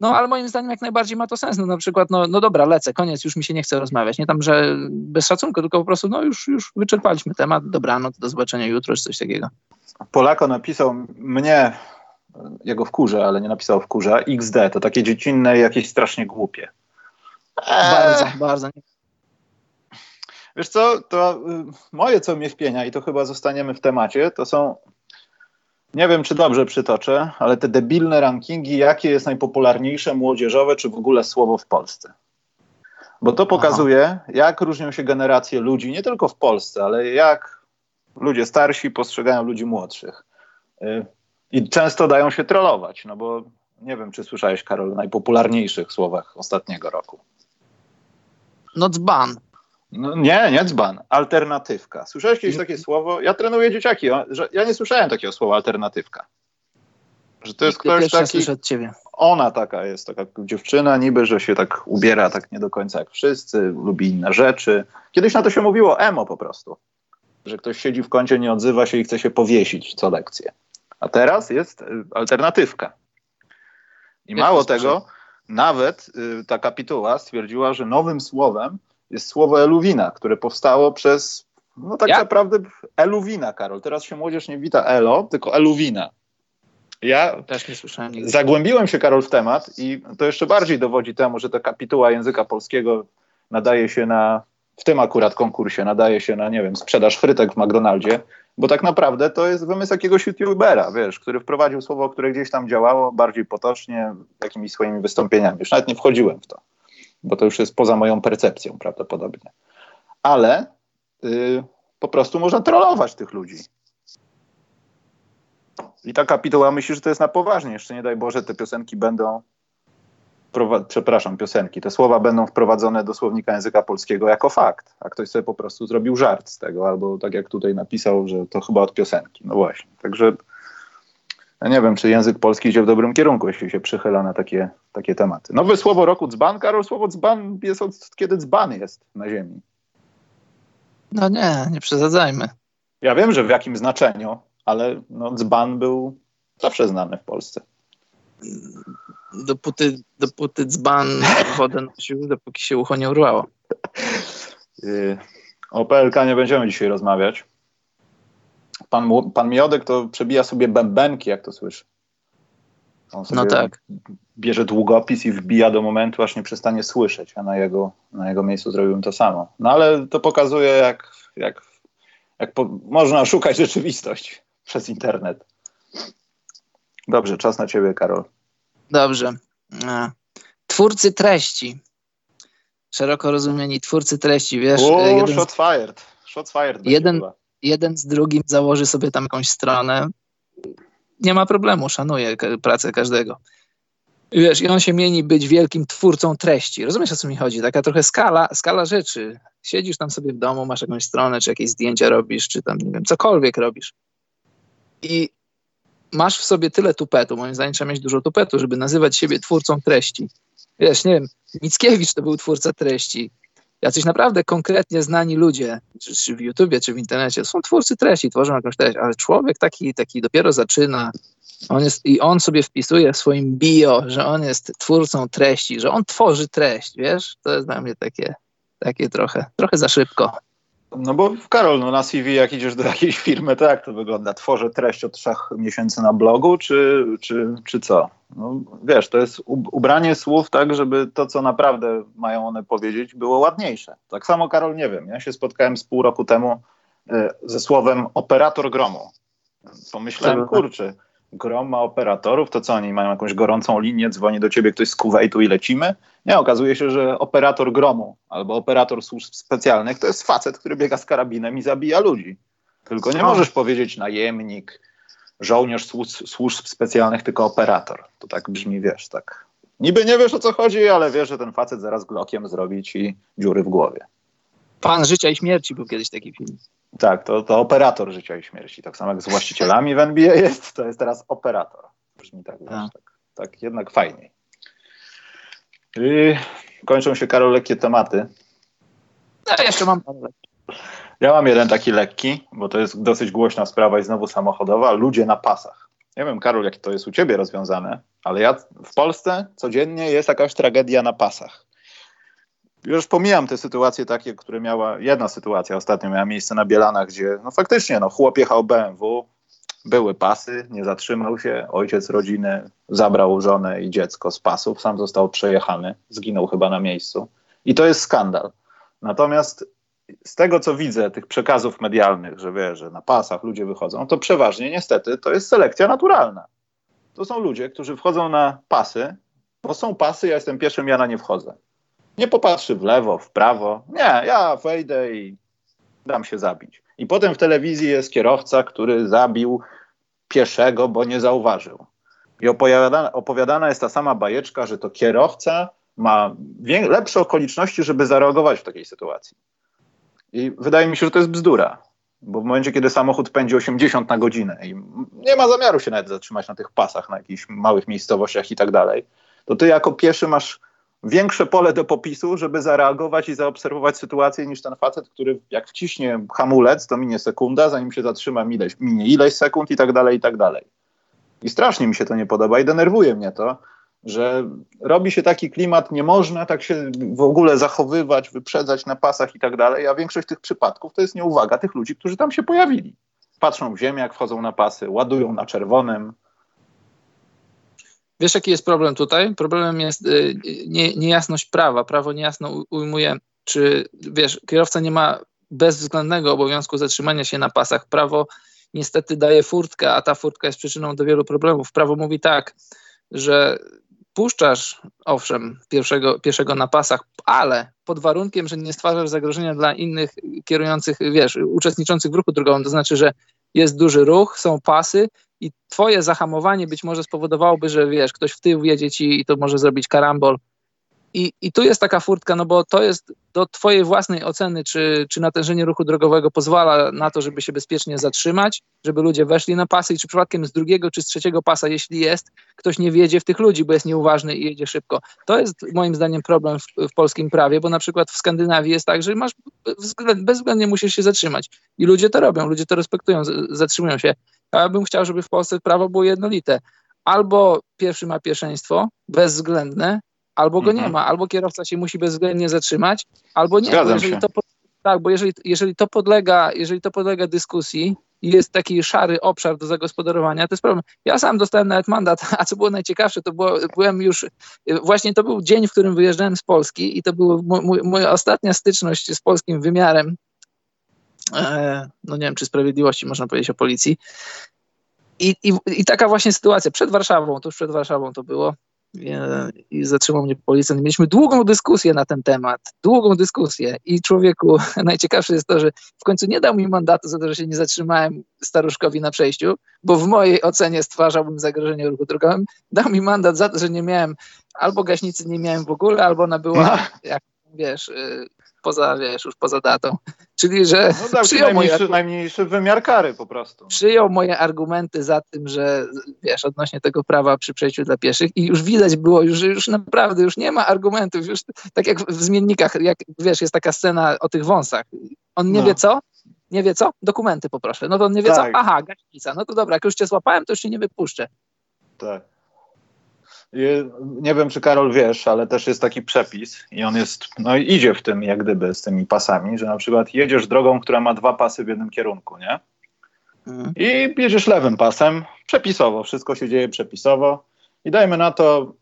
No, ale moim zdaniem jak najbardziej ma to sens. No, na przykład, no, no dobra, lecę, koniec, już mi się nie chce rozmawiać. Nie tam, że bez szacunku, tylko po prostu, no już, już wyczerpaliśmy temat, dobranoc, do zobaczenia jutro, czy coś takiego. Polako napisał mnie, jego wkurza, ale nie napisał wkurza, XD, to takie dziecinne jakieś strasznie głupie. Eee. Bardzo, bardzo. Wiesz co, to y, moje, co mnie wpienia i to chyba zostaniemy w temacie, to są nie wiem, czy dobrze przytoczę, ale te debilne rankingi, jakie jest najpopularniejsze młodzieżowe, czy w ogóle słowo w Polsce. Bo to pokazuje, Aha. jak różnią się generacje ludzi, nie tylko w Polsce, ale jak ludzie starsi postrzegają ludzi młodszych. Y, I często dają się trollować, no bo nie wiem, czy słyszałeś, Karol, o najpopularniejszych słowach ostatniego roku. No dzban. No, nie, nie dzban. Alternatywka. Słyszałeś kiedyś takie słowo? Ja trenuję dzieciaki, że ja nie słyszałem takiego słowa alternatywka. Że to jest ktoś taki... od ciebie. Ona taka jest, taka dziewczyna niby, że się tak ubiera tak nie do końca jak wszyscy, lubi inne rzeczy. Kiedyś na to się mówiło emo po prostu. Że ktoś siedzi w kącie, nie odzywa się i chce się powiesić co lekcję. A teraz jest y, alternatywka. I mało tego, nawet y, ta kapituła stwierdziła, że nowym słowem jest słowo eluwina, które powstało przez, no tak Jak? naprawdę eluwina, Karol. Teraz się młodzież nie wita elo, tylko eluwina. Ja też nie słyszałem nigdy. Zagłębiłem się, Karol, w temat i to jeszcze bardziej dowodzi temu, że ta kapituła języka polskiego nadaje się na, w tym akurat konkursie, nadaje się na, nie wiem, sprzedaż frytek w McDonaldzie, bo tak naprawdę to jest wymysł jakiegoś youtubera, wiesz, który wprowadził słowo, które gdzieś tam działało bardziej potocznie, jakimiś swoimi wystąpieniami. Już nawet nie wchodziłem w to bo to już jest poza moją percepcją prawdopodobnie. Ale y, po prostu można trollować tych ludzi. I ta kapituła myśli, że to jest na poważnie. Jeszcze nie daj Boże, te piosenki będą, przepraszam, piosenki, te słowa będą wprowadzone do słownika języka polskiego jako fakt, a ktoś sobie po prostu zrobił żart z tego, albo tak jak tutaj napisał, że to chyba od piosenki. No właśnie. Także ja nie wiem, czy język polski idzie w dobrym kierunku, jeśli się przychyla na takie, takie tematy. Nowe słowo roku dzban, Karol, słowo dzban jest od kiedy dzban jest na ziemi. No nie, nie przesadzajmy. Ja wiem, że w jakim znaczeniu, ale no, dzban był zawsze znany w Polsce. Dopóty, dopóty dzban wodę nosił, dopóki się ucho nie urwało. Y, o PLK nie będziemy dzisiaj rozmawiać pan, pan Miodek to przebija sobie bębenki, jak to słyszy. On sobie no tak. bierze długopis i wbija do momentu, aż nie przestanie słyszeć, a na jego, na jego miejscu zrobiłbym to samo. No ale to pokazuje, jak, jak, jak po, można szukać [LAUGHS] rzeczywistość przez internet. Dobrze, czas na ciebie, Karol. Dobrze. Twórcy treści. Szeroko rozumieni twórcy treści, wiesz. O, jeden shot fired. Shot fired. Jeden, chyba jeden z drugim założy sobie tam jakąś stronę, nie ma problemu, szanuję pracę każdego. Wiesz, i on się mieni być wielkim twórcą treści. Rozumiesz, o co mi chodzi? Taka trochę skala, skala rzeczy. Siedzisz tam sobie w domu, masz jakąś stronę, czy jakieś zdjęcia robisz, czy tam, nie wiem, cokolwiek robisz. I masz w sobie tyle tupetu, moim zdaniem trzeba mieć dużo tupetu, żeby nazywać siebie twórcą treści. Wiesz, nie wiem, Mickiewicz to był twórca treści, jacyś naprawdę konkretnie znani ludzie, czy, czy w YouTubie, czy w internecie, są twórcy treści, tworzą jakąś treść, ale człowiek taki, taki dopiero zaczyna, on jest, i on sobie wpisuje w swoim bio, że on jest twórcą treści, że on tworzy treść, wiesz? To jest dla mnie takie, takie trochę, trochę za szybko. No bo Karol, no na CV jak idziesz do jakiejś firmy, to jak to wygląda? Tworzę treść od trzech miesięcy na blogu, czy, czy, czy co? No, wiesz, to jest ubranie słów tak, żeby to, co naprawdę mają one powiedzieć, było ładniejsze. Tak samo, Karol, nie wiem, ja się spotkałem z pół roku temu y, ze słowem operator gromu. Pomyślałem, tak. kurczę, grom ma operatorów, to co oni mają jakąś gorącą linię, dzwoni do ciebie ktoś z Kuwejtu i lecimy? Nie, okazuje się, że operator gromu albo operator służb specjalnych to jest facet, który biega z karabinem i zabija ludzi. Tylko nie możesz powiedzieć najemnik, żołnierz służb, służb specjalnych, tylko operator. To tak brzmi, wiesz, tak. Niby nie wiesz o co chodzi, ale wiesz, że ten facet zaraz glokiem zrobi ci dziury w głowie. Pan życia i śmierci był kiedyś taki film. Tak, to, to operator życia i śmierci. Tak samo jak z właścicielami w NBA jest, to jest teraz operator. Brzmi tak, wiesz, tak, tak jednak fajniej. I kończą się, Karol, lekkie tematy. No, jeszcze mam Ja mam jeden taki lekki, bo to jest dosyć głośna sprawa i znowu samochodowa. Ludzie na pasach. Nie wiem, Karol, jak to jest u ciebie rozwiązane, ale ja w Polsce codziennie jest jakaś tragedia na pasach. Już pomijam te sytuacje takie, które miała, jedna sytuacja ostatnio miała miejsce na Bielanach, gdzie no faktycznie no, chłop jechał BMW, były pasy, nie zatrzymał się, ojciec rodziny zabrał żonę i dziecko z pasów, sam został przejechany, zginął chyba na miejscu. I to jest skandal. Natomiast z tego, co widzę, tych przekazów medialnych, że wie, że na pasach ludzie wychodzą, to przeważnie niestety to jest selekcja naturalna. To są ludzie, którzy wchodzą na pasy, bo są pasy, ja jestem pieszym, ja na nie wchodzę. Nie popatrzy w lewo, w prawo. Nie, ja wejdę i dam się zabić. I potem w telewizji jest kierowca, który zabił pieszego, bo nie zauważył. I opowiadana, opowiadana jest ta sama bajeczka, że to kierowca ma lepsze okoliczności, żeby zareagować w takiej sytuacji. I wydaje mi się, że to jest bzdura, bo w momencie, kiedy samochód pędzi 80 na godzinę i nie ma zamiaru się nawet zatrzymać na tych pasach, na jakichś małych miejscowościach i tak dalej, to ty jako pieszy masz większe pole do popisu, żeby zareagować i zaobserwować sytuację niż ten facet, który jak wciśnie hamulec, to minie sekunda, zanim się zatrzyma ileś, minie ileś sekund i tak dalej, i tak dalej. I strasznie mi się to nie podoba i denerwuje mnie to, że robi się taki klimat, nie można tak się w ogóle zachowywać, wyprzedzać na pasach i tak dalej, a większość tych przypadków to jest nieuwaga tych ludzi, którzy tam się pojawili. Patrzą w ziemię, jak wchodzą na pasy, ładują na czerwonym, Wiesz, jaki jest problem tutaj? Problemem jest y, nie, niejasność prawa. Prawo niejasno ujmuje, czy wiesz, kierowca nie ma bezwzględnego obowiązku zatrzymania się na pasach. Prawo niestety daje furtkę, a ta furtka jest przyczyną do wielu problemów. Prawo mówi tak, że puszczasz, owszem, pierwszego, pierwszego na pasach, ale pod warunkiem, że nie stwarzasz zagrożenia dla innych kierujących, wiesz, uczestniczących w ruchu drogowym. To znaczy, że jest duży ruch, są pasy i twoje zahamowanie być może spowodowałoby, że wiesz, ktoś w tył wjedzie ci i to może zrobić karambol. I, I tu jest taka furtka, no bo to jest do twojej własnej oceny, czy, czy natężenie ruchu drogowego pozwala na to, żeby się bezpiecznie zatrzymać, żeby ludzie weszli na pasy i czy przypadkiem z drugiego czy z trzeciego pasa, jeśli jest, ktoś nie wjedzie w tych ludzi, bo jest nieuważny i jedzie szybko. To jest moim zdaniem problem w, w polskim prawie, bo na przykład w Skandynawii jest tak, że masz bezwzględnie musisz się zatrzymać i ludzie to robią, ludzie to respektują, zatrzymują się. Ja bym chciał, żeby w Polsce prawo było jednolite. Albo pierwszy ma pierwszeństwo, bezwzględne, albo go mhm. nie ma, albo kierowca się musi bezwzględnie zatrzymać, albo nie. Zgadzam jeżeli się. To, tak, bo jeżeli, jeżeli, to podlega, jeżeli to podlega dyskusji i jest taki szary obszar do zagospodarowania, to jest problem. Ja sam dostałem nawet mandat, [LAUGHS] a co było najciekawsze, to było, byłem już, właśnie to był dzień, w którym wyjeżdżałem z Polski i to była moja ostatnia styczność z polskim wymiarem no nie wiem, czy sprawiedliwości można powiedzieć o policji. I, i, I taka właśnie sytuacja przed Warszawą, tuż przed Warszawą to było i zatrzymał mnie policjant. Mieliśmy długą dyskusję na ten temat, długą dyskusję i człowieku, [LAUGHS] najciekawsze jest to, że w końcu nie dał mi mandatu za to, że się nie zatrzymałem staruszkowi na przejściu, bo w mojej ocenie stwarzałbym zagrożenie ruchu drogowym. Dał mi mandat za to, że nie miałem, albo gaśnicy nie miałem w ogóle, albo ona była, no. jak wiesz, y, poza, wiesz, już poza datą. [LAUGHS] Czyli, że no tak, przyjął najmniejszy, moje, najmniejszy wymiar kary po prostu. Przyjął moje argumenty za tym, że wiesz, odnośnie tego prawa przy przejściu dla pieszych i już widać było, już, już naprawdę już nie ma argumentów, już tak jak w zmiennikach, jak wiesz, jest taka scena o tych wąsach. On nie no. wie co, nie wie co? Dokumenty poproszę. No to on nie wie tak. co? Aha, gaśnica. No to dobra, jak już cię złapałem, to już się nie wypuszczę. Tak. Nie wiem, czy Karol wiesz, ale też jest taki przepis i on jest, no idzie w tym jak gdyby z tymi pasami, że na przykład jedziesz drogą, która ma dwa pasy w jednym kierunku, nie? Mhm. I jedziesz lewym pasem, przepisowo, wszystko się dzieje przepisowo i dajmy na to,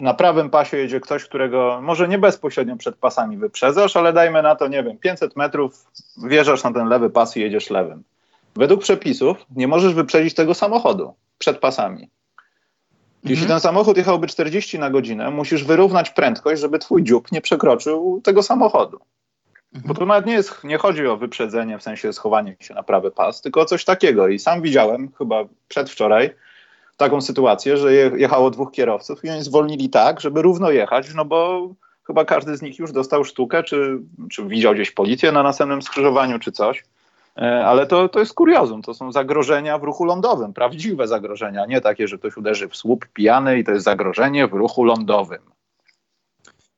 na prawym pasie jedzie ktoś, którego może nie bezpośrednio przed pasami wyprzedzasz, ale dajmy na to, nie wiem, 500 metrów, wjeżdżasz na ten lewy pas i jedziesz lewym. Według przepisów nie możesz wyprzedzić tego samochodu przed pasami. Jeśli mhm. ten samochód jechałby 40 na godzinę, musisz wyrównać prędkość, żeby twój dziób nie przekroczył tego samochodu. Mhm. Bo to nawet nie, jest, nie chodzi o wyprzedzenie, w sensie schowanie się na prawy pas, tylko o coś takiego. I sam widziałem chyba przedwczoraj taką sytuację, że jechało dwóch kierowców i oni zwolnili tak, żeby równo jechać, no bo chyba każdy z nich już dostał sztukę, czy, czy widział gdzieś policję na następnym skrzyżowaniu, czy coś. E, ale to, to jest kuriozum, to są zagrożenia w ruchu lądowym, prawdziwe zagrożenia, nie takie, że ktoś uderzy w słup pijany i to jest zagrożenie w ruchu lądowym.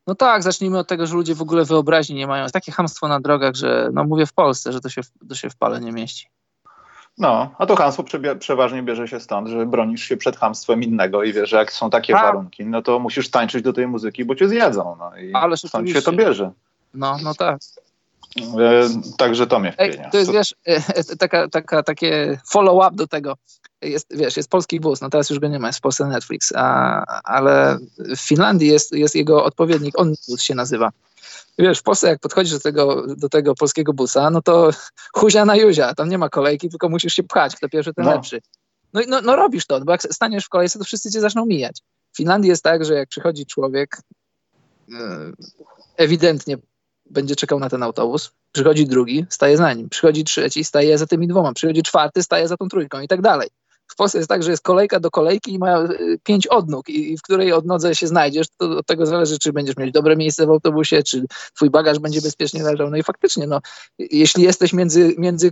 No tak, zacznijmy od tego, że ludzie w ogóle wyobraźni nie mają. Jest takie hamstwo na drogach, że no mówię w Polsce, że to się, to się w pale nie mieści. No, a to hamstwo przeważnie bierze się stąd, że bronisz się przed hamstwem innego i wiesz, że jak są takie tak. warunki, no to musisz tańczyć do tej muzyki, bo cię zjedzą. No i Ale stąd się to bierze. No, no tak. E, także to mnie wpienia. To jest, wiesz, e, e, taka, taka, takie follow-up do tego. Jest, wiesz, jest polski bus, no teraz już go nie ma, jest w Polsce Netflix, a, ale w Finlandii jest, jest jego odpowiednik, on się nazywa. Wiesz, w Polsce jak podchodzisz do tego, do tego polskiego busa, no to [LAUGHS] huzia na juzia, tam nie ma kolejki, tylko musisz się pchać, kto pierwszy, ten no. lepszy. No, no, no robisz to, bo jak staniesz w kolejce, to wszyscy cię zaczną mijać. W Finlandii jest tak, że jak przychodzi człowiek, ewidentnie będzie czekał na ten autobus, przychodzi drugi, staje za nim, przychodzi trzeci, staje za tymi dwoma, przychodzi czwarty, staje za tą trójką i tak dalej. W Polsce jest tak, że jest kolejka do kolejki i ma y, pięć odnóg i w której odnodze się znajdziesz, to od tego zależy, czy będziesz mieć dobre miejsce w autobusie, czy twój bagaż będzie bezpiecznie leżał. No i faktycznie, no, jeśli jesteś między, między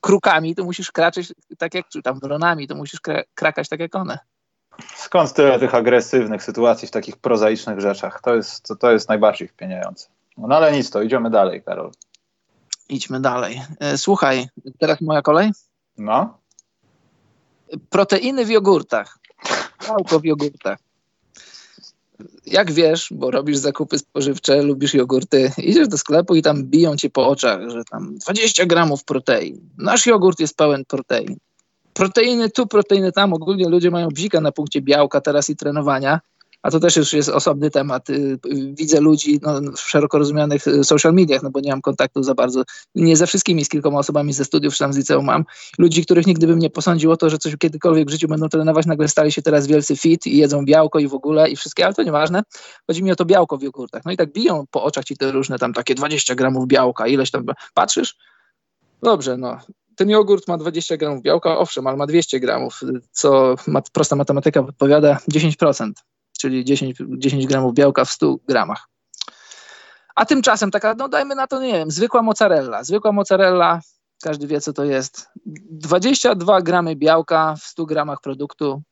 krukami, to musisz kraczeć tak jak, czy tam wronami, to musisz krakać tak jak one. Skąd tyle tych agresywnych sytuacji w takich prozaicznych rzeczach? To jest, to, to jest najbardziej wpieniające. No ale nic, to idziemy dalej, Karol. Idźmy dalej. E, słuchaj, teraz moja kolej? No. Proteiny w jogurtach. Białko w jogurtach. Jak wiesz, bo robisz zakupy spożywcze, lubisz jogurty, idziesz do sklepu i tam biją cię po oczach, że tam 20 gramów protein. Nasz jogurt jest pełen protein. Proteiny tu, proteiny tam. Ogólnie ludzie mają bzika na punkcie białka teraz i trenowania a to też już jest osobny temat. Y, widzę ludzi no, w szeroko rozumianych y, social mediach, no bo nie mam kontaktu za bardzo, nie ze wszystkimi, z kilkoma osobami ze studiów, czy tam z liceum mam. Ludzi, których nigdy bym nie posądził o to, że coś kiedykolwiek w życiu będą trenować, nagle stali się teraz wielcy fit i jedzą białko i w ogóle i wszystkie, ale to nieważne. Chodzi mi o to białko w jogurtach. No i tak biją po oczach ci te różne tam takie 20 gramów białka, ileś tam, patrzysz? Dobrze, no, ten jogurt ma 20 gramów białka, owszem, ale ma 200 gramów, co prosta matematyka podpowiada 10% czyli 10, 10 gramów białka w 100 gramach. A tymczasem taka, no dajmy na to, nie wiem, zwykła mozzarella. Zwykła mozzarella, każdy wie co to jest. 22 gramy białka w 100 gramach produktu,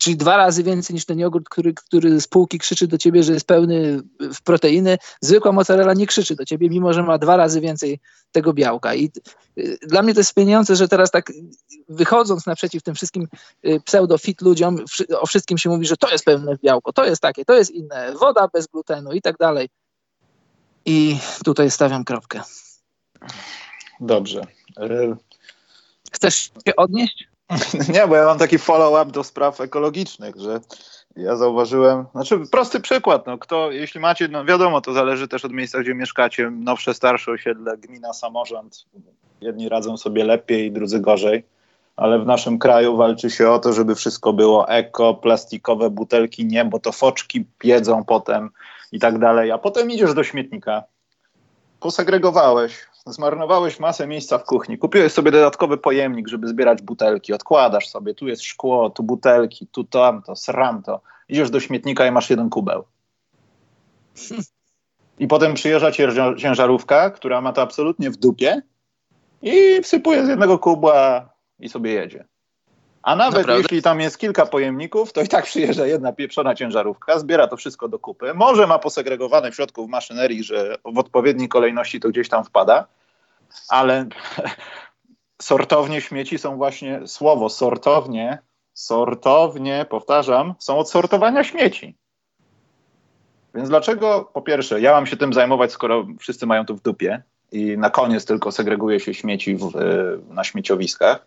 czyli dwa razy więcej niż ten jogurt, który, który z półki krzyczy do ciebie, że jest pełny w proteiny. Zwykła mozzarella nie krzyczy do ciebie, mimo że ma dwa razy więcej tego białka. I y, dla mnie to jest pieniądze, że teraz tak wychodząc naprzeciw tym wszystkim y, pseudo-fit ludziom, o wszystkim się mówi, że to jest pełne białko, to jest takie, to jest inne, woda bez glutenu i tak dalej. I tutaj stawiam kropkę. Dobrze. Chcesz się odnieść? [LAUGHS] Nie, bo ja mam taki follow-up do spraw ekologicznych, że ja zauważyłem, znaczy prosty przykład, no kto, jeśli macie, no wiadomo, to zależy też od miejsca, gdzie mieszkacie, nowsze, starsze osiedle, gmina, samorząd, jedni radzą sobie lepiej, drudzy gorzej, ale w naszym kraju walczy się o to, żeby wszystko było eko, plastikowe butelki nie, bo to foczki jedzą potem i tak dalej, a potem idziesz do śmietnika, posegregowałeś, zmarnowałeś masę miejsca w kuchni, kupiłeś sobie dodatkowy pojemnik, żeby zbierać butelki, odkładasz sobie, tu jest szkło, tu butelki, tu tamto, sram to, idziesz do śmietnika i masz jeden kubeł. I potem przyjeżdża ciężarówka, która ma to absolutnie w dupie i wsypuje z jednego kubła i sobie jedzie. A nawet Naprawdę? jeśli tam jest kilka pojemników, to i tak przyjeżdża jedna pieprzona ciężarówka, zbiera to wszystko do kupy. Może ma posegregowane w środku w maszynerii, że w odpowiedniej kolejności to gdzieś tam wpada, ale [LAUGHS] sortownie śmieci są właśnie, słowo sortownie, sortownie, powtarzam, są od sortowania śmieci. Więc dlaczego, po pierwsze, ja mam się tym zajmować, skoro wszyscy mają to w dupie i na koniec tylko segreguje się śmieci w, na śmieciowiskach,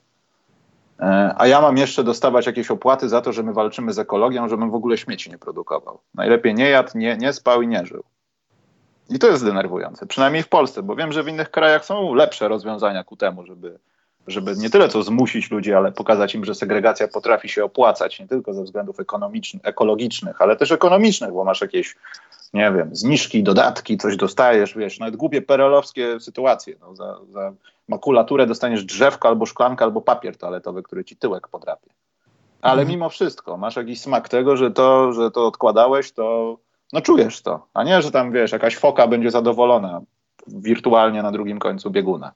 a ja mam jeszcze dostawać jakieś opłaty za to, że my walczymy z ekologią, żebym w ogóle śmieci nie produkował. Najlepiej nie jadł, nie, nie spał i nie żył. I to jest denerwujące, przynajmniej w Polsce, bo wiem, że w innych krajach są lepsze rozwiązania ku temu, żeby żeby nie tyle co zmusić ludzi, ale pokazać im, że segregacja potrafi się opłacać nie tylko ze względów ekonomicznych, ekologicznych, ale też ekonomicznych, bo masz jakieś, nie wiem, zniżki, dodatki, coś dostajesz, wiesz, nawet głupie perelowskie sytuacje. No, za, za makulaturę dostaniesz drzewko albo szklankę, albo papier toaletowy, który ci tyłek podrapie. Ale mhm. mimo wszystko masz jakiś smak tego, że to, że to odkładałeś, to no czujesz to, a nie, że tam wiesz, jakaś foka będzie zadowolona wirtualnie na drugim końcu bieguna.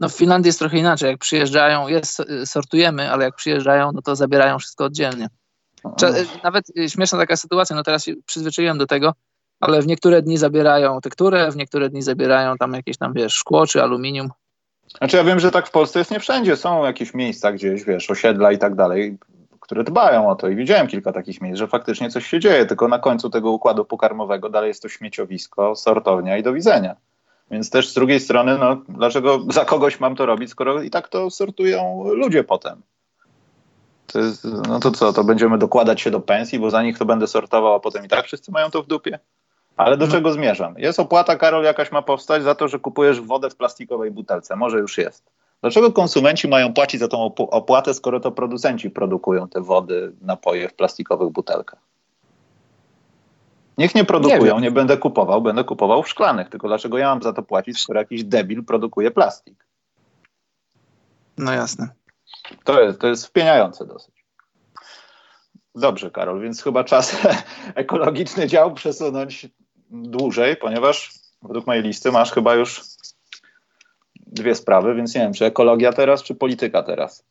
No w Finlandii jest trochę inaczej. Jak przyjeżdżają, jest, sortujemy, ale jak przyjeżdżają, no to zabierają wszystko oddzielnie. Nawet śmieszna taka sytuacja, no teraz się przyzwyczaiłem do tego, ale w niektóre dni zabierają tekturę, w niektóre dni zabierają tam jakieś tam, wiesz, szkło czy aluminium. Znaczy ja wiem, że tak w Polsce jest nie wszędzie. Są jakieś miejsca gdzieś, wiesz, osiedla i tak dalej, które dbają o to i widziałem kilka takich miejsc, że faktycznie coś się dzieje, tylko na końcu tego układu pokarmowego dalej jest to śmieciowisko, sortownia i do widzenia. Więc też z drugiej strony, no, dlaczego za kogoś mam to robić, skoro i tak to sortują ludzie potem? To jest, no to co, to będziemy dokładać się do pensji, bo za nich to będę sortował, a potem i tak wszyscy mają to w dupie? Ale do no. czego zmierzam? Jest opłata, Karol, jakaś ma powstać za to, że kupujesz wodę w plastikowej butelce. Może już jest. Dlaczego konsumenci mają płacić za tą opłatę, skoro to producenci produkują te wody, napoje w plastikowych butelkach? Niech nie produkują, nie, nie, będę kupował, będę kupował w szklanych. Tylko dlaczego ja mam za to płacić, skoro jakiś debil produkuje plastik? No jasne. To jest, to jest wpieniające dosyć. Dobrze, Karol, więc chyba czas [LAUGHS] ekologiczny dział przesunąć dłużej, ponieważ według mojej listy masz chyba już dwie sprawy, więc nie wiem, czy ekologia teraz, czy polityka teraz.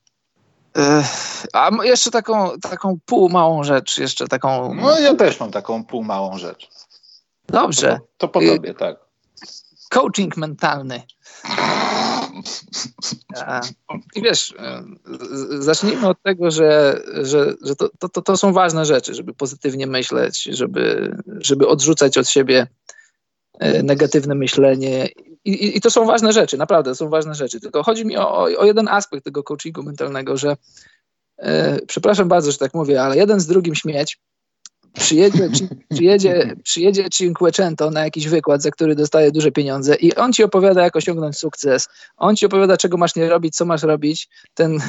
A jeszcze taką, taką pół małą rzecz, jeszcze taką... No ja też mam taką pół małą rzecz. Dobrze. To, to po tobie, tak. Coaching mentalny. I wiesz, e, zacznijmy od tego, że, że, że to, to, to są ważne rzeczy, żeby pozytywnie myśleć, żeby, żeby odrzucać od siebie e, negatywne myślenie i, I, to są ważne rzeczy, naprawdę są ważne rzeczy. Tylko chodzi mi o, o jeden aspekt tego coachingu mentalnego, że e, przepraszam bardzo, że tak mówię, ale jeden z drugim śmieć przyjedzie, przyjedzie, przyjedzie Cinquecento na jakiś wykład, za który dostaje duże pieniądze i on ci opowiada, jak osiągnąć sukces. On ci opowiada, czego masz nie robić, co masz robić. Ten,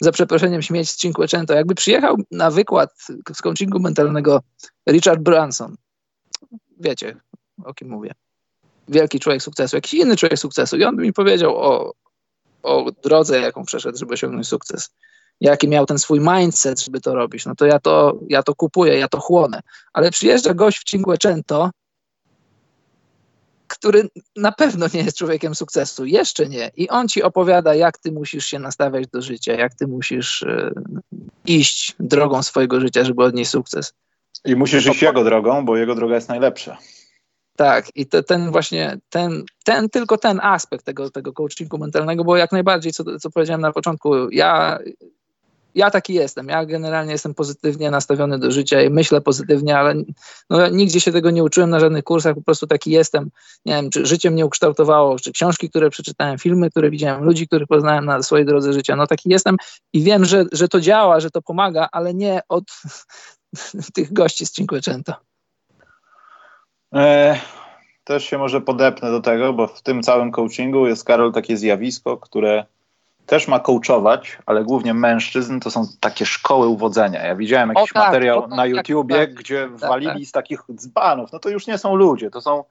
za przeproszeniem, śmieć z Cinquecento. Jakby przyjechał na wykład z coachingu mentalnego Richard Branson, wiecie, o kim mówię wielki człowiek sukcesu, jakiś inny człowiek sukcesu i on by mi powiedział o, o drodze, jaką przeszedł, żeby osiągnąć sukces. Jaki miał ten swój mindset, żeby to robić, no to ja to, ja to kupuję, ja to chłonę. Ale przyjeżdża gość w Cinquecento, który na pewno nie jest człowiekiem sukcesu, jeszcze nie. I on ci opowiada, jak ty musisz się nastawiać do życia, jak ty musisz y, iść drogą swojego życia, żeby odnieść sukces. I musisz iść jego drogą, bo jego droga jest najlepsza. Tak, i te, ten właśnie, ten, ten, tylko ten aspekt tego, tego coachingu mentalnego, bo jak najbardziej, co, co powiedziałem na początku, ja, ja taki jestem. Ja generalnie jestem pozytywnie nastawiony do życia i myślę pozytywnie, ale no, nigdzie się tego nie uczyłem na żadnych kursach, po prostu taki jestem. Nie wiem, czy życie mnie ukształtowało, czy książki, które przeczytałem, filmy, które widziałem, ludzi, których poznałem na swojej drodze życia. No taki jestem i wiem, że, że to działa, że to pomaga, ale nie od [LAUGHS] tych gości z Cinquecento. E, też się może podepnę do tego, bo w tym całym coachingu jest, Karol, takie zjawisko, które też ma coachować, ale głównie mężczyzn, to są takie szkoły uwodzenia. Ja widziałem jakiś o, tak, materiał o, na tak, YouTubie, tak, gdzie tak, walili tak. z takich dzbanów. No to już nie są ludzie, to są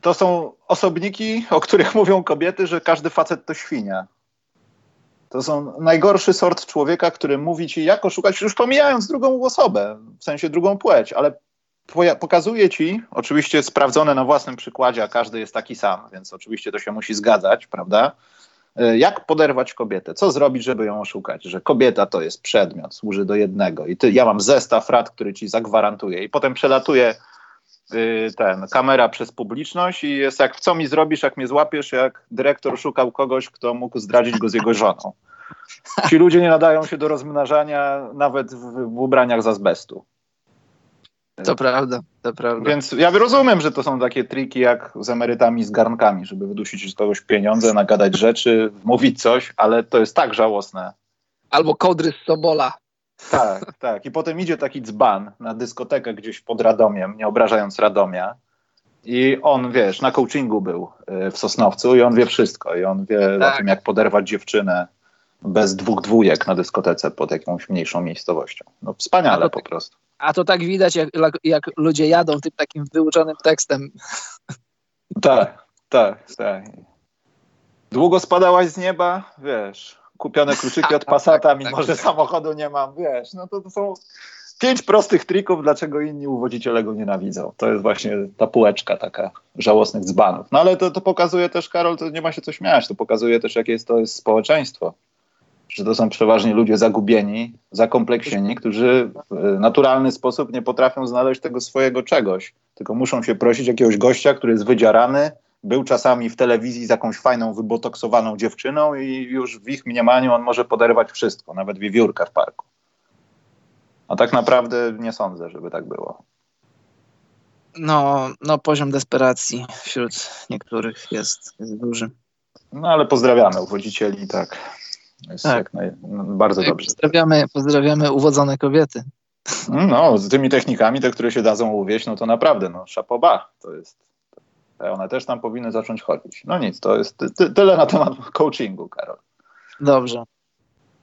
to są osobniki, o których [LAUGHS] mówią kobiety, że każdy facet to świnia. To są najgorszy sort człowieka, który mówi ci, jak oszukać, już pomijając drugą osobę, w sensie drugą płeć, ale pokazuje ci, oczywiście sprawdzone na własnym przykładzie, a każdy jest taki sam, więc oczywiście to się musi zgadzać, prawda? E, jak poderwać kobietę? Co zrobić, żeby ją oszukać? Że kobieta to jest przedmiot, służy do jednego i ty, ja mam zestaw rad, który ci zagwarantuje i potem przelatuje y, ten, kamera przez publiczność i jest jak, co mi zrobisz, jak mnie złapiesz, jak dyrektor szukał kogoś, kto mógł zdradzić go z jego żoną. Ci ludzie nie nadają się do rozmnażania nawet w, w ubraniach z azbestu. To prawda, to prawda. Więc ja rozumiem, że to są takie triki jak z emerytami z garnkami, żeby wydusić z kogoś pieniądze, nagadać rzeczy, mówić coś, ale to jest tak żałosne. Albo kodry z Sobola. Tak, tak. I potem idzie taki dzban na dyskotekę gdzieś pod Radomiem, nie obrażając Radomia. I on, wiesz, na coachingu był y, w Sosnowcu i on wie wszystko. I on wie tak. o tym, jak poderwać dziewczynę bez dwóch dwójek na dyskotece pod jakąś mniejszą miejscowością. No wspaniale po prostu. A to tak widać, jak, jak ludzie jadą tym takim wyuczonym tekstem. [LAUGHS] Tak, tak, tak. Długo spadałaś z nieba, wiesz, kupione kluczyki od [LAUGHS] Passata, mimo że samochodu nie mam, wiesz, no to, to są pięć prostych trików, dlaczego inni uwodziciele go nienawidzą. To jest właśnie ta półeczka taka żałosnych dzbanów. No ale to, to pokazuje też, Karol, to nie ma się co śmiać, to pokazuje też, jakie jest to jest społeczeństwo że to są przeważnie ludzie zagubieni, zakompleksieni, którzy w naturalny sposób nie potrafią znaleźć tego swojego czegoś, tylko muszą się prosić jakiegoś gościa, który jest wydzierany, był czasami w telewizji z jakąś fajną, wybotoksowaną dziewczyną i już w ich mniemaniu on może poderwać wszystko, nawet wiewiórkę w parku. A tak naprawdę nie sądzę, żeby tak było. No, no poziom desperacji wśród niektórych jest, jest duży. No ale pozdrawiamy uwodzicieli, tak. Jest tak. Naj... No, bardzo dobrze. Pozdrawiamy, pozdrawiamy uwodzone kobiety. [LAUGHS] No, z tymi technikami, te, które się dadzą uwieść, no to naprawdę, no szapoba, to jest, one też tam powinny zacząć chodzić. No nic, to jest ty, tyle na temat coachingu, Karol. Dobrze.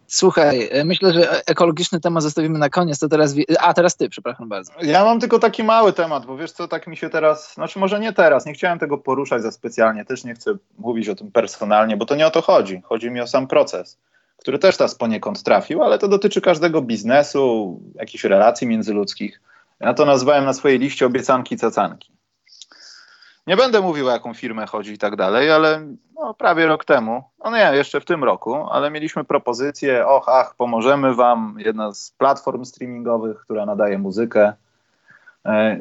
Słuchaj, e, myślę, że ekologiczny temat zostawimy na koniec, to teraz, a teraz ty, przepraszam bardzo. Ja mam tylko taki mały temat, bo wiesz co, tak mi się teraz, znaczy może nie teraz, nie chciałem tego poruszać za specjalnie, też nie chcę mówić o tym personalnie, bo to nie o to chodzi, chodzi mi o sam proces, który też teraz poniekąd trafił, ale to dotyczy każdego biznesu, jakichś relacji międzyludzkich. Ja to nazwałem na swojej liście obiecanki cacanki. Nie będę mówił, o jaką firmę chodzi i tak dalej, ale no, prawie rok temu, no nie, jeszcze w tym roku, ale mieliśmy propozycję, och, ach, pomożemy wam, jedna z platform streamingowych, która nadaje muzykę. E,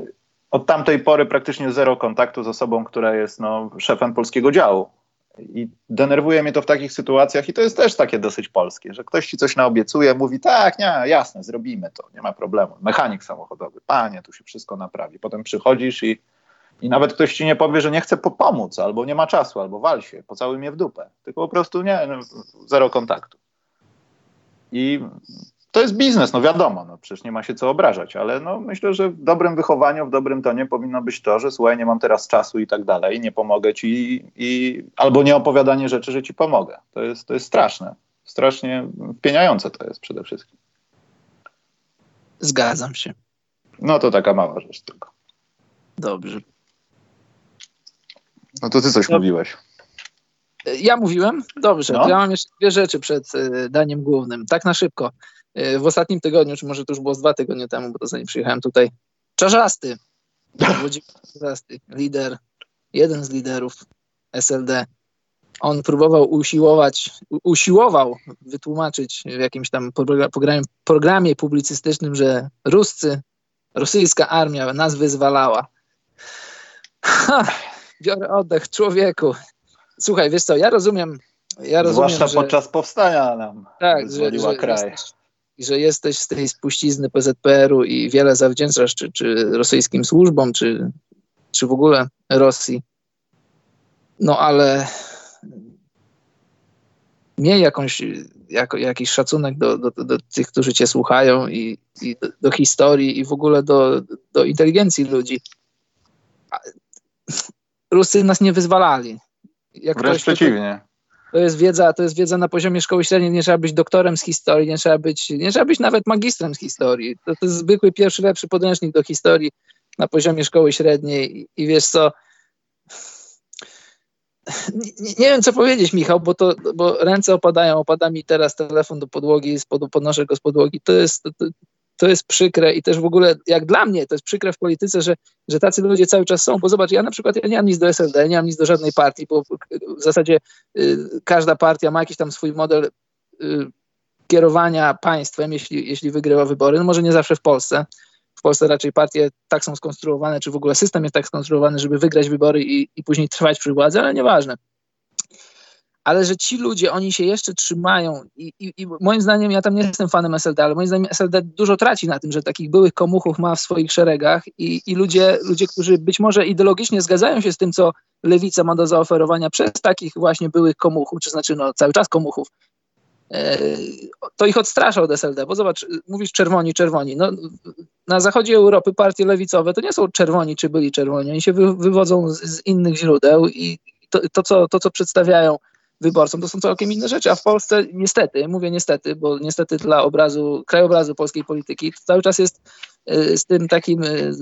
od tamtej pory praktycznie zero kontaktu z osobą, która jest no, szefem polskiego działu. I denerwuje mnie to w takich sytuacjach, i to jest też takie dosyć polskie, że ktoś ci coś naobiecuje, mówi, tak, nie, jasne, zrobimy to, nie ma problemu. Mechanik samochodowy, panie, tu się wszystko naprawi. Potem przychodzisz i i nawet ktoś ci nie powie, że nie chce pomóc, albo nie ma czasu, albo wal się, pocałuj mnie w dupę. Tylko po prostu nie, no, zero kontaktu. I to jest biznes, no wiadomo, no przecież nie ma się co obrażać, ale no myślę, że w dobrym wychowaniu, w dobrym tonie powinno być to, że słuchaj, nie mam teraz czasu i tak dalej, nie pomogę ci i albo nie opowiadanie rzeczy, że ci pomogę. To jest, to jest straszne. Strasznie wpieniające to jest przede wszystkim. Zgadzam się. No to taka mała rzecz tylko. Dobrze. No to ty coś no, mówiłeś. Ja mówiłem? Dobrze. No. Ja mam jeszcze dwie rzeczy przed y, daniem głównym. Tak na szybko. Y, w ostatnim tygodniu, czy może to już było z dwa tygodnie temu, bo to zanim przyjechałem tutaj, Czarzasty, [LAUGHS] Czarzasty, lider, jeden z liderów SLD, on próbował usiłować, usiłował wytłumaczyć w jakimś tam programie, programie publicystycznym, że Ruscy, rosyjska armia nas wyzwalała. Ha, biorę oddech, człowieku. Słuchaj, wiesz co, ja rozumiem. Ja rozumiem Zwłaszcza że, podczas powstania nam tak, że, że, kraj. Jesteś, że jesteś z tej spuścizny PZPR-u i wiele zawdzięczasz czy, czy rosyjskim służbom, czy, czy w ogóle Rosji. No ale miej jakąś, jako, jakiś szacunek do, do, do tych, którzy cię słuchają i, i do, do, historii i w ogóle do, do inteligencji ludzi. Rusy nas nie wyzwalali. Jak Wręcz przeciwnie. To, jest wiedza, to jest wiedza na poziomie szkoły średniej, nie trzeba być doktorem z historii, nie trzeba być, nie trzeba być nawet magistrem z historii. To, to jest zwykły pierwszy, lepszy podręcznik do historii na poziomie szkoły średniej i, i wiesz co, nie, nie, wiem, co powiedzieć, Michał, bo, to, bo ręce opadają, opada mi teraz telefon do podłogi, spod, podnoszę go z podłogi. To jest, to, to jest przykre i też w ogóle, jak dla mnie, to jest przykre w polityce, że, że tacy ludzie cały czas są, bo zobacz, ja na przykład ja nie mam nic do SLD, nie mam nic do żadnej partii, bo w zasadzie y, każda partia ma jakiś tam swój model y, kierowania państwem, jeśli, jeśli wygrywa wybory, no może nie zawsze w Polsce, w Polsce raczej partie tak są skonstruowane, czy w ogóle system jest tak skonstruowany, żeby wygrać wybory i, i później trwać przy władzy, ale nieważne ale że ci ludzie, oni się jeszcze trzymają i, i, i, moim zdaniem, ja tam nie jestem fanem SLD, ale moim zdaniem SLD dużo traci na tym, że takich byłych komuchów ma w swoich szeregach i, i ludzie, ludzie, którzy być może ideologicznie zgadzają się z tym, co lewica ma do zaoferowania przez takich właśnie byłych komuchów, czy znaczy no cały czas komuchów, e, to ich odstrasza od SLD, bo zobacz, mówisz czerwoni, czerwoni. No, na zachodzie Europy partie lewicowe to nie są czerwoni czy byli czerwoni, oni się wy, wywodzą z, z, innych źródeł i to, to, co, to, co przedstawiają wyborcom, to są całkiem inne rzeczy, a w Polsce niestety, mówię niestety, bo niestety dla obrazu, krajobrazu polskiej polityki cały czas jest y, z tym takim y,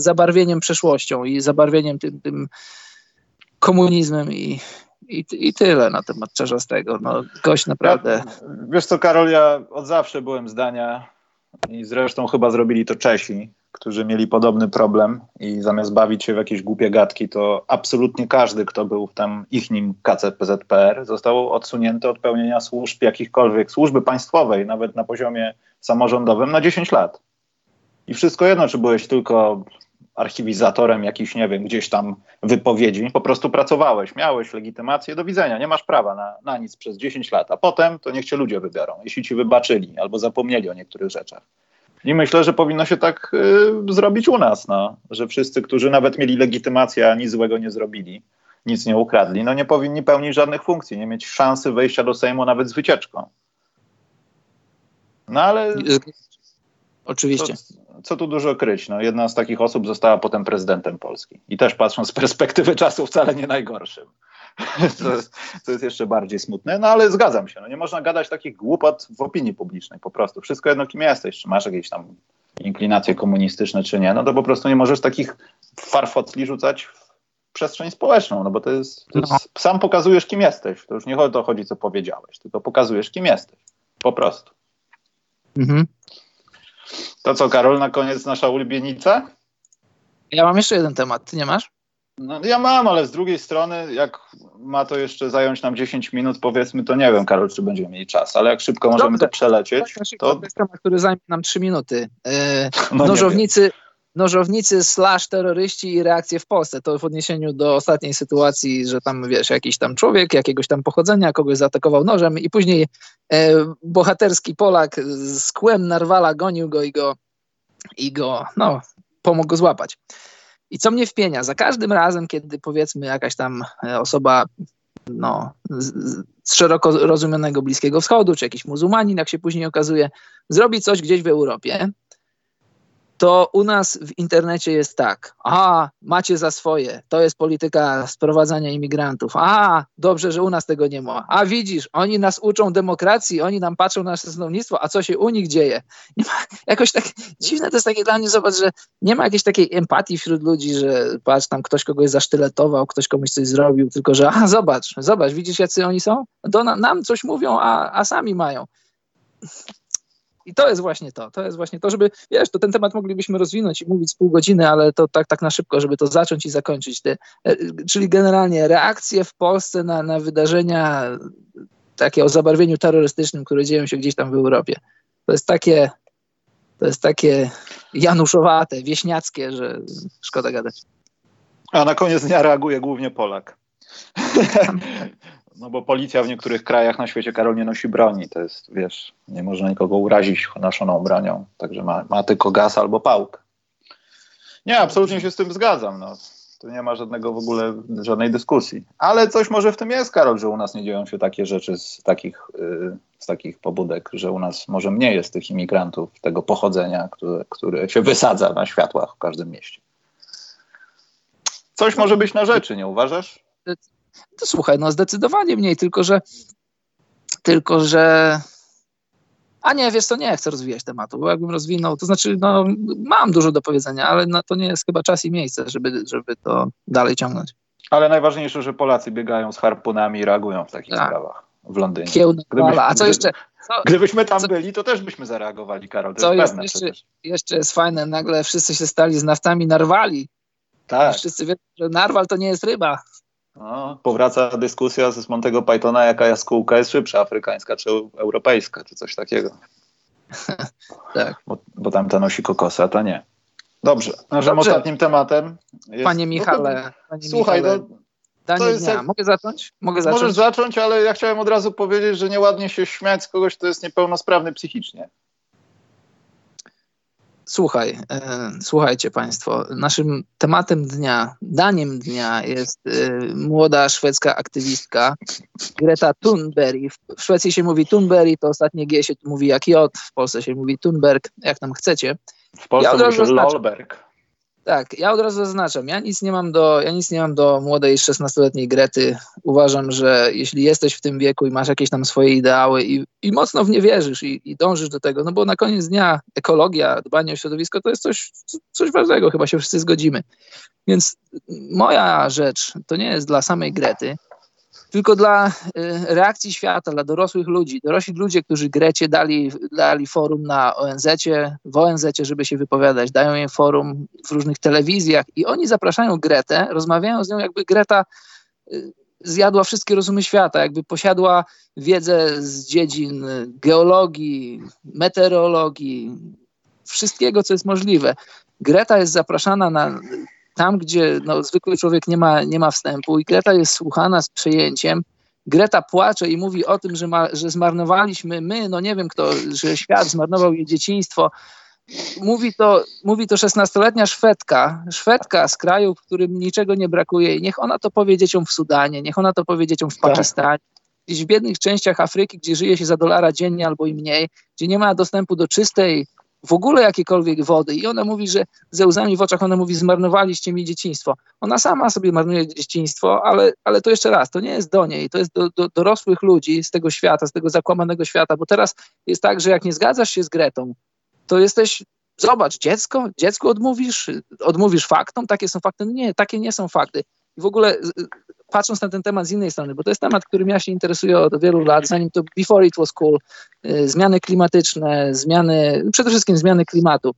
zabarwieniem przeszłością i zabarwieniem tym, tym komunizmem i, i, i tyle na temat Czarzastego. No, gość naprawdę... Ja, wiesz co, Karol, ja od zawsze byłem zdania i zresztą chyba zrobili to Czesi, którzy mieli podobny problem i zamiast bawić się w jakieś głupie gadki, to absolutnie każdy, kto był w tam ich nim KCPZPR, został odsunięty od pełnienia służb jakichkolwiek, służby państwowej, nawet na poziomie samorządowym, na 10 lat. I wszystko jedno, czy byłeś tylko archiwizatorem jakichś, nie wiem, gdzieś tam wypowiedzi, po prostu pracowałeś, miałeś legitymację, do widzenia, nie masz prawa na, na nic przez 10 lat, a potem to niech cię ludzie wybiorą, jeśli ci wybaczyli albo zapomnieli o niektórych rzeczach. I myślę, że powinno się tak y, zrobić u nas, no, że wszyscy, którzy nawet mieli legitymację, a nic złego nie zrobili, nic nie ukradli, no nie powinni pełnić żadnych funkcji, nie mieć szansy wejścia do Sejmu nawet z wycieczką. No ale. Oczywiście. Co, co, tu dużo kryć? No, jedna z takich osób została potem prezydentem Polski. I też patrząc z perspektywy czasu, wcale nie najgorszym. [LAUGHS] co, jest, co jest jeszcze bardziej smutne. No ale zgadzam się, no, nie można gadać takich głupot w opinii publicznej po prostu. Wszystko jedno, kim jesteś, czy masz jakieś tam inklinacje komunistyczne, czy nie, no to po prostu nie możesz takich farfotli rzucać w przestrzeń społeczną, no bo to jest, to jest no. sam pokazujesz, kim jesteś. To już nie o to chodzi, co powiedziałeś, tylko pokazujesz, kim jesteś. Po prostu. Mhm. To co, Karol, na koniec nasza ulubienica? Ja mam jeszcze jeden temat. Ty nie masz? No, ja mam, ale z drugiej strony, jak ma to jeszcze zająć nam 10 minut, powiedzmy, to nie wiem, Karol, czy będziemy mieli czas, ale jak szybko możemy Dobrze. to przelecieć, to... To jest temat, który zajmie nam 3 minuty. E, [LAUGHS] no nożownicy, nożownicy slash terroryści i reakcje w Polsce. To w odniesieniu do ostatniej sytuacji, że tam, wiesz, jakiś tam człowiek jakiegoś tam pochodzenia kogoś zaatakował nożem i później e, bohaterski Polak z kłem narwala gonił go i go, i go no, pomógł go złapać. I co mnie wpienia? Za każdym razem, kiedy powiedzmy jakaś tam e, osoba no, z, z szeroko rozumianego Bliskiego Wschodu, czy jakiś muzułmanin, jak się później okazuje, zrobi coś gdzieś w Europie, to u nas w internecie jest tak, a macie za swoje, to jest polityka sprowadzania imigrantów, a dobrze, że u nas tego nie ma, a widzisz, oni nas uczą demokracji, oni nam patrzą na nasze sądownictwo, a co się u nich dzieje? Nie ma, [LAUGHS] jakoś tak dziwne to jest takie dla mnie, zobacz, że nie ma jakiejś takiej empatii wśród ludzi, że patrz, tam ktoś kogoś zasztyletował, ktoś komuś coś zrobił, tylko że a zobacz, zobacz, widzisz jacy oni są? Na, nam coś mówią, a, a sami mają. I to jest właśnie to, to jest właśnie to, żeby, wiesz, to ten temat moglibyśmy rozwinąć i mówić z pół godziny, ale to tak, tak na szybko, żeby to zacząć i zakończyć. Te, e, czyli generalnie reakcje w Polsce na, na wydarzenia takie o zabarwieniu terrorystycznym, które dzieją się gdzieś tam w Europie. To jest takie, to jest takie januszowate, wieśniackie, że szkoda gadać. A na koniec dnia reaguje głównie Polak. [LAUGHS] No bo policja w niektórych krajach na świecie, Karol, nie nosi broni. To jest, wiesz, nie można nikogo urazić noszoną bronią. Także ma, ma tylko gaz albo pałkę. Nie, absolutnie się z tym zgadzam. No. Tu nie ma żadnego w ogóle, żadnej dyskusji. Ale coś może w tym jest, Karol, że u nas nie dzieją się takie rzeczy z takich, yy, z takich pobudek, że u nas może mniej jest tych imigrantów tego pochodzenia, które, które się wysadza na światłach w każdym mieście. Coś może być na rzeczy, nie uważasz? To słuchaj, no zdecydowanie mniej, tylko że tylko że a nie, wiesz co, nie chcę rozwijać tematu, bo jakbym rozwinął, to znaczy, no, mam dużo do powiedzenia, ale no, to nie jest chyba czas i miejsce, żeby, żeby to dalej ciągnąć. Ale najważniejsze, że Polacy biegają z harpunami i reagują w takich tak. sprawach w Londynie. Gdybyś, a co jeszcze, co, gdybyśmy tam co, byli, to też byśmy zareagowali, Karol. To co jest, jest jeszcze, jeszcze, jest fajne, nagle wszyscy się stali z naftami narwali. Tak. Wszyscy wiedzą, że narwal to nie jest ryba. No, powraca dyskusja z Montego Pythona, jaka jaskółka jest szybsza, afrykańska czy europejska, czy coś takiego. [LAUGHS] tak. Bo, bo tamta nosi kokosa, a ta nie. Dobrze, naszym Dobrze. ostatnim tematem jest... Panie Michale, no to, panie słuchaj, Michale, no, to jest. Mogę zacząć? Mogę zacząć? Możesz zacząć, ale ja chciałem od razu powiedzieć, że nieładnie się śmiać z kogoś, kto jest niepełnosprawny psychicznie. Słuchaj, e, słuchajcie Państwo, naszym tematem dnia, daniem dnia jest e, młoda szwedzka aktywistka Greta Thunberg. W Szwecji się mówi Thunberg, to ostatnie G się mówi jak J, w Polsce się mówi Thunberg, jak tam chcecie. W Polsce ja mówi Lolberg. Tak, ja od razu zaznaczam, ja nic nie mam do, ja nic nie mam do młodej 16-letniej Grety. Uważam, że jeśli jesteś w tym wieku i masz jakieś tam swoje ideały i, i mocno w nie wierzysz i, i dążysz do tego, no bo na koniec dnia ekologia, dbanie o środowisko to jest coś, coś ważnego, chyba się wszyscy zgodzimy. Więc moja rzecz to nie jest dla samej Grety, tylko dla y, reakcji świata, dla dorosłych ludzi. Dorośli ludzie, którzy Grecie dali, dali forum na ONZ-cie, w ONZ-cie, żeby się wypowiadać, dają jej forum w różnych telewizjach i oni zapraszają Gretę, rozmawiają z nią, jakby Greta y, zjadła wszystkie rozumy świata, jakby posiadła wiedzę z dziedzin geologii, meteorologii, wszystkiego, co jest możliwe. Greta jest zapraszana na tam, gdzie no, zwykły człowiek nie ma, nie ma wstępu i Greta jest słuchana z przejęciem, Greta płacze i mówi o tym, że, ma, że zmarnowaliśmy my, no nie wiem kto, że świat zmarnował jej dzieciństwo. Mówi to, mówi to 16-letnia Szwedka, Szwedka z kraju, w którym niczego nie brakuje. I niech ona to powie dzieciom w Sudanie, niech ona to powie dzieciom w tak. Pakistanie, gdzieś w biednych częściach Afryki, gdzie żyje się za dolara dziennie albo i mniej, gdzie nie ma dostępu do czystej, w ogóle jakiejkolwiek wody. I ona mówi, że ze łzami w oczach, ona mówi, zmarnowaliście mi dzieciństwo. Ona sama sobie marnuje dzieciństwo, ale, ale to jeszcze raz, to nie jest do niej, to jest do, do dorosłych ludzi z tego świata, z tego zakłamanego świata, bo teraz jest tak, że jak nie zgadzasz się z Gretą, to jesteś, zobacz, dziecko, dziecku odmówisz, odmówisz faktom, takie są fakty. Nie, takie nie są fakty. I w ogóle patrząc na ten temat z innej strony, bo to jest temat, którym ja się interesuję od wielu lat, zanim to Before It Was Cool, y, zmiany klimatyczne, zmiany, przede wszystkim zmiany klimatu.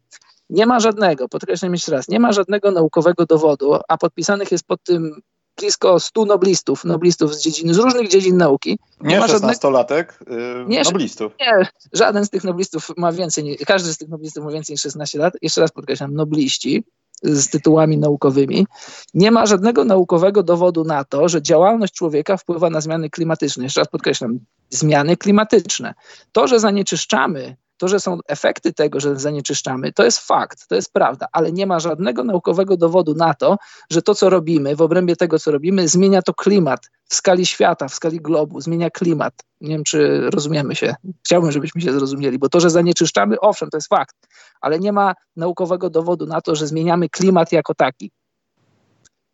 Nie ma żadnego, podkreślam jeszcze raz, nie ma żadnego naukowego dowodu, a podpisanych jest pod tym blisko 100 noblistów, noblistów z dziedzin, z różnych dziedzin nauki. Nie, nie ma 16-latek, yy, nie, noblistów. Nie, żaden z tych noblistów ma więcej, każdy z tych noblistów ma więcej niż 16 lat. Jeszcze raz podkreślam, nobliści z tytułami naukowymi. Nie ma żadnego naukowego dowodu na to, że działalność człowieka wpływa na zmiany klimatyczne. Jeszcze raz podkreślam, zmiany klimatyczne. To, że zanieczyszczamy to, że są efekty tego, że zanieczyszczamy, to jest fakt, to jest prawda, ale nie ma żadnego naukowego dowodu na to, że to, co robimy, w obrębie tego, co robimy, zmienia to klimat w skali świata, w skali globu, zmienia klimat. Nie wiem, czy rozumiemy się. Chciałbym, żebyśmy się zrozumieli, bo to, że zanieczyszczamy, owszem, to jest fakt, ale nie ma naukowego dowodu na to, że zmieniamy klimat jako taki.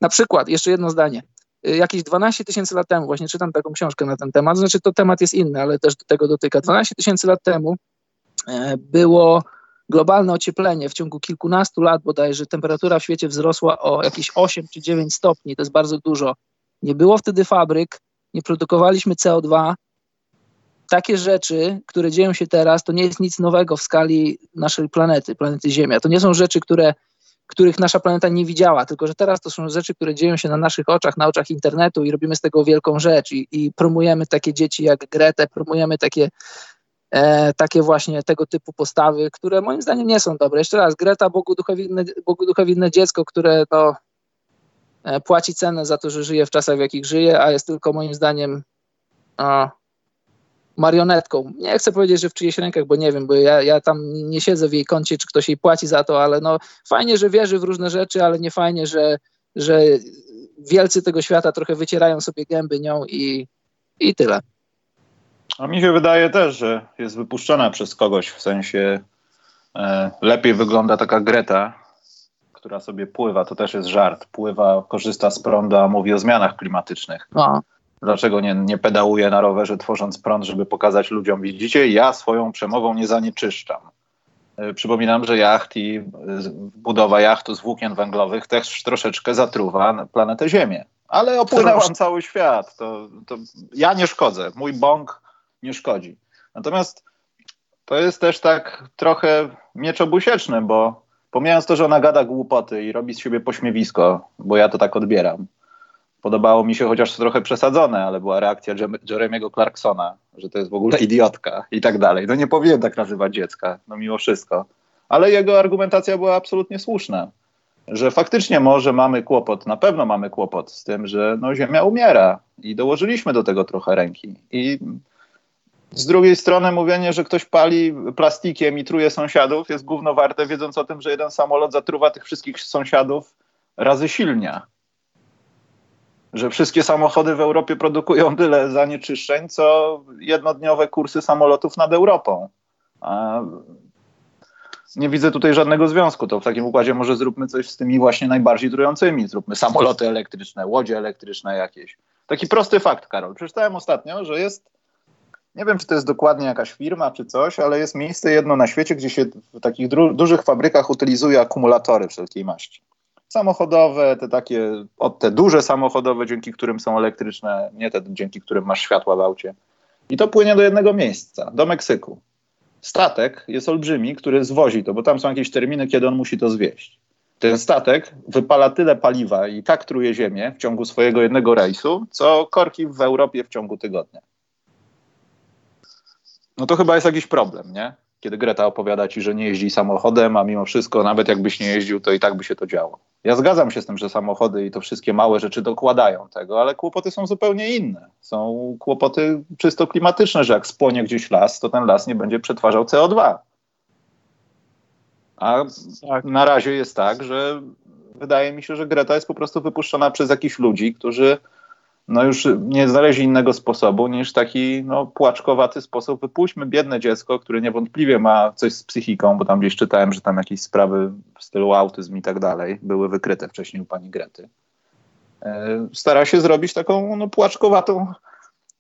Na przykład, jeszcze jedno zdanie y, jakieś 12 tysięcy lat temu, właśnie czytam taką książkę na ten temat, znaczy to temat jest inny, ale też do tego dotyka. 12 tysięcy lat temu było globalne ocieplenie w ciągu kilkunastu lat bodajże temperatura w świecie wzrosła o jakieś 8 czy 9 stopni, to jest bardzo dużo. Nie było wtedy fabryk, nie produkowaliśmy CO2. Takie rzeczy, które dzieją się teraz, to nie jest nic nowego w skali naszej planety, planety Ziemia. To nie są rzeczy, które, których nasza planeta nie widziała, tylko że teraz to są rzeczy, które dzieją się na naszych oczach, na oczach internetu i robimy z tego wielką rzecz i, i promujemy takie dzieci jak Gretę, promujemy takie e, takie właśnie tego typu postawy, które moim zdaniem nie są dobre. Jeszcze raz, Greta, Bogu duchowinne, Bogu dziecko, które no, e, płaci cenę za to, że żyje w czasach, w jakich żyje, a jest tylko moim zdaniem a, marionetką. Nie chcę powiedzieć, że w czyjejś rękach, bo nie wiem, bo ja, ja tam nie siedzę w jej koncie, czy ktoś jej płaci za to, ale no fajnie, że wierzy w różne rzeczy, ale nie fajnie, że, że wielcy tego świata trochę wycierają sobie gęby nią i, i tyle. A mi się wydaje też, że jest wypuszczona przez kogoś, w sensie e, lepiej wygląda taka Greta, która sobie pływa, to też jest żart, pływa, korzysta z prądu, a mówi o zmianach klimatycznych. A. Dlaczego nie, nie pedałuje na rowerze, tworząc prąd, żeby pokazać ludziom, widzicie, ja swoją przemową nie zanieczyszczam. E, przypominam, że jacht i e, budowa jachtu z włókien węglowych też troszeczkę zatruwa planetę Ziemię. Ale opłynęłam cały świat. To, to ja nie szkodzę. Mój bąk nie szkodzi. Natomiast to jest też tak trochę miecz obusieczny, bo pomijając to, że ona gada głupoty i robi z siebie pośmiewisko, bo ja to tak odbieram, podobało mi się chociaż trochę przesadzone, ale była reakcja Jeremiego Clarksona, że to jest w ogóle idiotka i tak dalej. No nie powinien tak nazywać dziecka, no mimo wszystko. Ale jego argumentacja była absolutnie słuszna, że faktycznie może mamy kłopot, na pewno mamy kłopot z tym, że no, Ziemia umiera i dołożyliśmy do tego trochę ręki. I z drugiej strony mówienie, że ktoś pali plastikiem i truje sąsiadów jest gówno warte, wiedząc o tym, że jeden samolot zatruwa tych wszystkich sąsiadów razy silnia że wszystkie samochody w Europie produkują tyle zanieczyszczeń, co jednodniowe kursy samolotów nad Europą. A nie widzę tutaj żadnego związku. To w takim układzie może zróbmy coś z tymi właśnie najbardziej trującymi. Zróbmy samoloty elektryczne, łodzie elektryczne jakieś. Taki prosty fakt, Karol. Przeczytałem ostatnio, że jest, nie wiem czy to jest dokładnie jakaś firma czy coś, ale jest miejsce jedno na świecie, gdzie się w takich dużych fabrykach utylizuje akumulatory wszelkiej maści samochodowe, te takie, od te duże samochodowe, dzięki którym są elektryczne, nie te, dzięki którym masz światła w aucie. I to płynie do jednego miejsca, do Meksyku. Statek jest olbrzymi, który zwozi to, bo tam są jakieś terminy, kiedy on musi to zwieść. Ten statek wypala tyle paliwa i tak truje ziemię w ciągu swojego jednego rejsu, co korki w Europie w ciągu tygodnia. No to chyba jest jakiś problem, nie? Kiedy Greta opowiada ci, że nie jeździ samochodem, a mimo wszystko, nawet jakbyś nie jeździł, to i tak by się to działo. Ja zgadzam się z tym, że samochody i to wszystkie małe rzeczy dokładają tego, ale kłopoty są zupełnie inne. Są kłopoty czysto klimatyczne, że jak spłonie gdzieś las, to ten las nie będzie przetwarzał CO2. A tak. na razie jest tak, że wydaje mi się, że Greta jest po prostu wypuszczona przez jakichś ludzi, którzy no już nie znaleźli innego sposobu niż taki no, płaczkowaty sposób. Wypuśćmy biedne dziecko, które niewątpliwie ma coś z psychiką, bo tam gdzieś czytałem, że tam jakieś sprawy w stylu autyzm i tak dalej były wykryte wcześniej u pani Grety. E, stara się zrobić taką no, płaczkowatą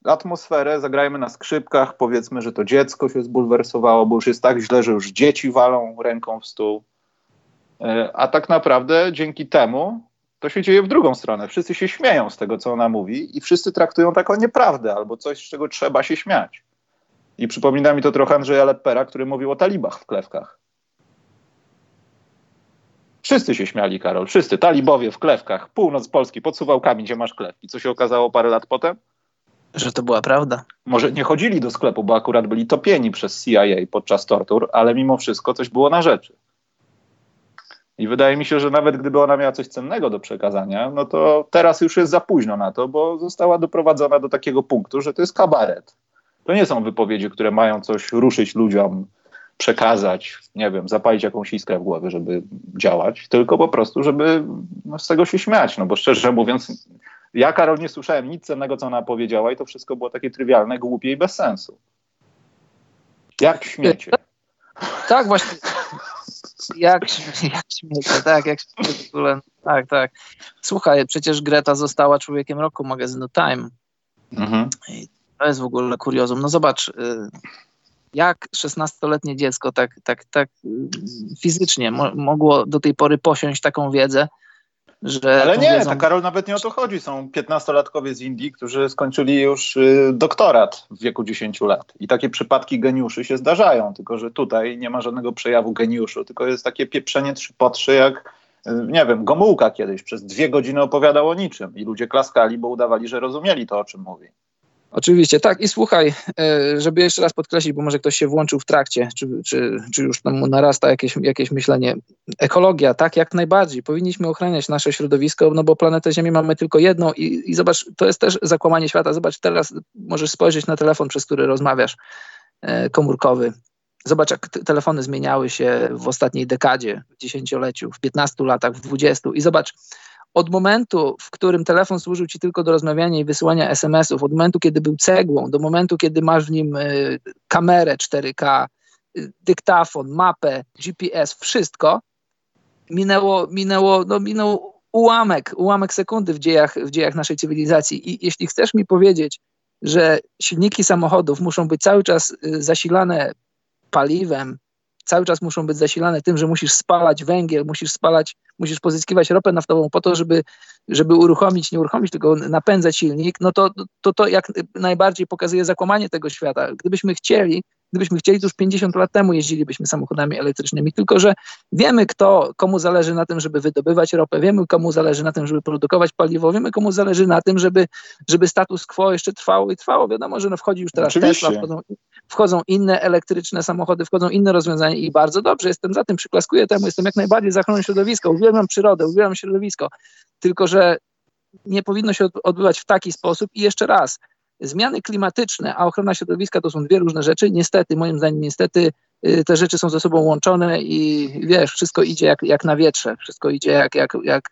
atmosferę, zagrajmy na skrzypkach, powiedzmy, że to dziecko się zbulwersowało, bo już jest tak źle, że już dzieci walą ręką w stół. E, a tak naprawdę dzięki temu to się dzieje w drugą stronę. Wszyscy się śmieją z tego, co ona mówi i wszyscy traktują taką nieprawdę albo coś, z czego trzeba się śmiać. I przypomina mi to trochę Andrzeja Leppera, który mówił o talibach w klewkach. Wszyscy się śmiali, Karol. Wszyscy. Talibowie w klewkach. Północ Polski, pod Suwałkami, gdzie masz klewki. Co się okazało parę lat potem? Że to była prawda. Może nie chodzili do sklepu, bo akurat byli topieni przez CIA podczas tortur, ale mimo wszystko coś było na rzeczy. I wydaje mi się, że nawet gdyby ona miała coś cennego do przekazania, no to teraz już jest za późno na to, bo została doprowadzona do takiego punktu, że to jest kabaret. To nie są wypowiedzi, które mają coś ruszyć ludziom, przekazać, nie wiem, zapalić jakąś iskrę w głowie, żeby działać, tylko po prostu, żeby no, z tego się śmiać. No bo szczerze mówiąc, ja, Karol, nie słyszałem nic cennego, co ona powiedziała i to wszystko było takie trywialne, głupie i bez sensu. Jak śmiecie? Tak, właśnie. Jak, [LAUGHS] jak śmiecie, tak, jak śmiecie w ogóle. Tak, tak. Słuchaj, przecież Greta została człowiekiem roku magazynu Time. Mhm. I to jest w ogóle kuriozum. No zobacz, y, jak 16-letnie dziecko tak, tak, tak y, fizycznie mo mogło do tej pory posiąść taką wiedzę, że Ale nie, wiedzą... Karol nawet nie o to chodzi. Są 15-latkowie z Indii, którzy skończyli już y, doktorat w wieku 10 lat. I takie przypadki geniuszy się zdarzają, tylko że tutaj nie ma żadnego przejawu geniuszu, tylko jest takie pieprzenie trzy po trzy, jak y, nie wiem, Gomułka kiedyś przez dwie godziny opowiadał o niczym i ludzie klaskali, bo udawali, że rozumieli to, o czym mówi. Oczywiście, tak. I słuchaj, e, żeby jeszcze raz podkreślić, bo może ktoś się włączył w trakcie, czy, czy, czy już tam narasta jakieś, jakieś myślenie. Ekologia, tak, jak najbardziej. Powinniśmy ochraniać nasze środowisko, no bo planetę Ziemi mamy tylko jedną i, i zobacz, to jest też zakłamanie świata. Zobacz, teraz możesz spojrzeć na telefon, przez który rozmawiasz, e, komórkowy. Zobacz, jak telefony zmieniały się w ostatniej dekadzie, w dziesięcioleciu, w 15 latach, w 20 i zobacz, od momentu, w którym telefon służył ci tylko do rozmawiania i wysyłania SMS-ów, od momentu, kiedy był cegłą, do momentu, kiedy masz w nim y, kamerę 4K, y, dyktafon, mapę, GPS, wszystko, minęło, minęło, no, minął ułamek, ułamek sekundy w dziejach, w dziejach naszej cywilizacji. I jeśli chcesz mi powiedzieć, że silniki samochodów muszą być cały czas y, zasilane paliwem, cały czas muszą być zasilane tym, że musisz spalać węgiel, musisz spalać, musisz pozyskiwać ropę naftową po to, żeby, żeby uruchomić, nie uruchomić, tylko napędzać silnik, no to, to to jak najbardziej pokazuje zakłamanie tego świata. Gdybyśmy chcieli, Gdybyśmy chcieli, to już 50 lat temu jeździlibyśmy samochodami elektrycznymi, tylko że wiemy, kto, komu zależy na tym, żeby wydobywać ropę, wiemy, komu zależy na tym, żeby produkować paliwo, wiemy, komu zależy na tym, żeby, żeby status quo jeszcze trwało i trwało. Wiadomo, że no wchodzi już teraz Oczywiście. Tesla, wchodzą, wchodzą inne elektryczne samochody, wchodzą inne rozwiązania i bardzo dobrze, jestem za tym, przyklaskuję temu, jestem jak najbardziej za ochroną środowiska, uwielbiam przyrodę, uwielbiam środowisko, tylko że nie powinno się odbywać w taki sposób i jeszcze raz, zmiany klimatyczne, a ochrona środowiska to są dwie różne rzeczy. Niestety, moim zdaniem, niestety y, te rzeczy są ze sobą łączone i wiesz, wszystko idzie jak, jak na wietrze, wszystko idzie jak, jak, jak,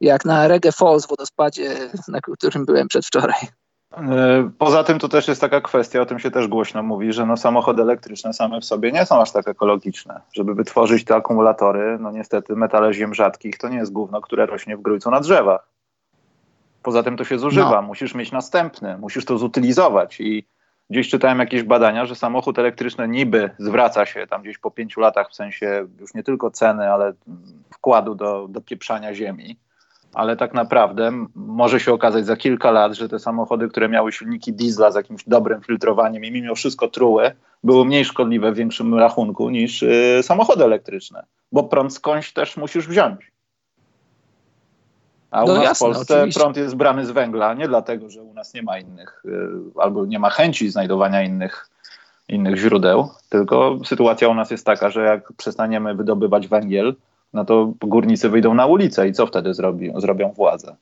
jak na Reggae Falls w wodospadzie, na którym byłem przedwczoraj. E, poza tym to też jest taka kwestia, o tym się też głośno mówi, że no samochody elektryczne same w sobie nie są aż tak ekologiczne. Żeby wytworzyć te akumulatory, no niestety metale ziem rzadkich to nie jest gówno, które rośnie w grójcu na drzewach. Poza tym to się zużywa, no. musisz mieć następny, musisz to zutylizować. I gdzieś czytałem jakieś badania, że samochód elektryczny niby zwraca się tam gdzieś po pięciu latach w sensie już nie tylko ceny, ale wkładu do, do pieprzania ziemi, ale tak naprawdę może się okazać za kilka lat, że te samochody, które miały silniki diesla z jakimś dobrym filtrowaniem i mimo wszystko truły, były mniej szkodliwe w większym rachunku niż y, samochody elektryczne, bo prąd skądś też musisz wziąć. A u no nas jasne, w Polsce oczywiście. prąd jest brany z węgla, nie dlatego, że u nas nie ma innych, y, albo nie ma chęci znajdowania innych, innych źródeł, tylko sytuacja u nas jest taka, że jak przestaniemy wydobywać węgiel, no to górnicy wyjdą na ulicę i co wtedy zrobi, zrobią władze?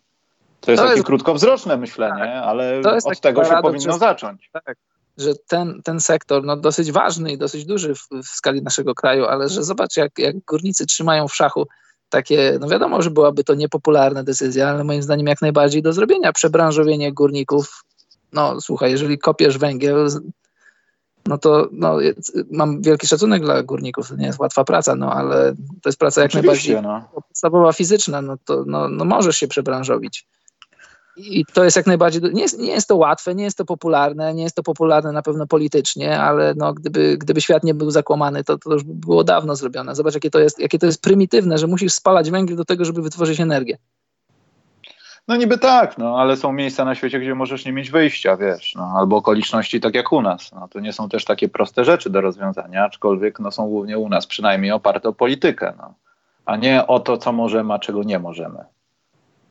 To jest to takie jest... krótkowzroczne myślenie, tak. ale od tego się powinno zacząć. Tak, że ten, ten sektor, no dosyć ważny i dosyć duży w, w skali naszego kraju, ale że zobacz, jak, jak górnicy trzymają w szachu takie, no wiadomo, że byłaby to niepopularna decyzja, ale moim zdaniem jak najbardziej do zrobienia. Przebranżowienie górników, no słuchaj, jeżeli kopiesz węgiel, no to no, mam wielki szacunek dla górników, to nie jest łatwa praca, no ale to jest praca jak Oczywiście, najbardziej no. podstawowa, fizyczna, no to no, no możesz się przebranżowić. I to jest jak najbardziej, nie jest, nie jest to łatwe, nie jest to popularne, nie jest to popularne na pewno politycznie, ale no, gdyby, gdyby świat nie był zakłamany, to, to już by było dawno zrobione. Zobacz, jakie to, jest, jakie to jest prymitywne, że musisz spalać węgiel do tego, żeby wytworzyć energię. No niby tak, no, ale są miejsca na świecie, gdzie możesz nie mieć wyjścia, wiesz, no, albo okoliczności tak jak u nas. No, to nie są też takie proste rzeczy do rozwiązania, aczkolwiek no, są głównie u nas przynajmniej oparte o politykę, no, a nie o to, co możemy, a czego nie możemy.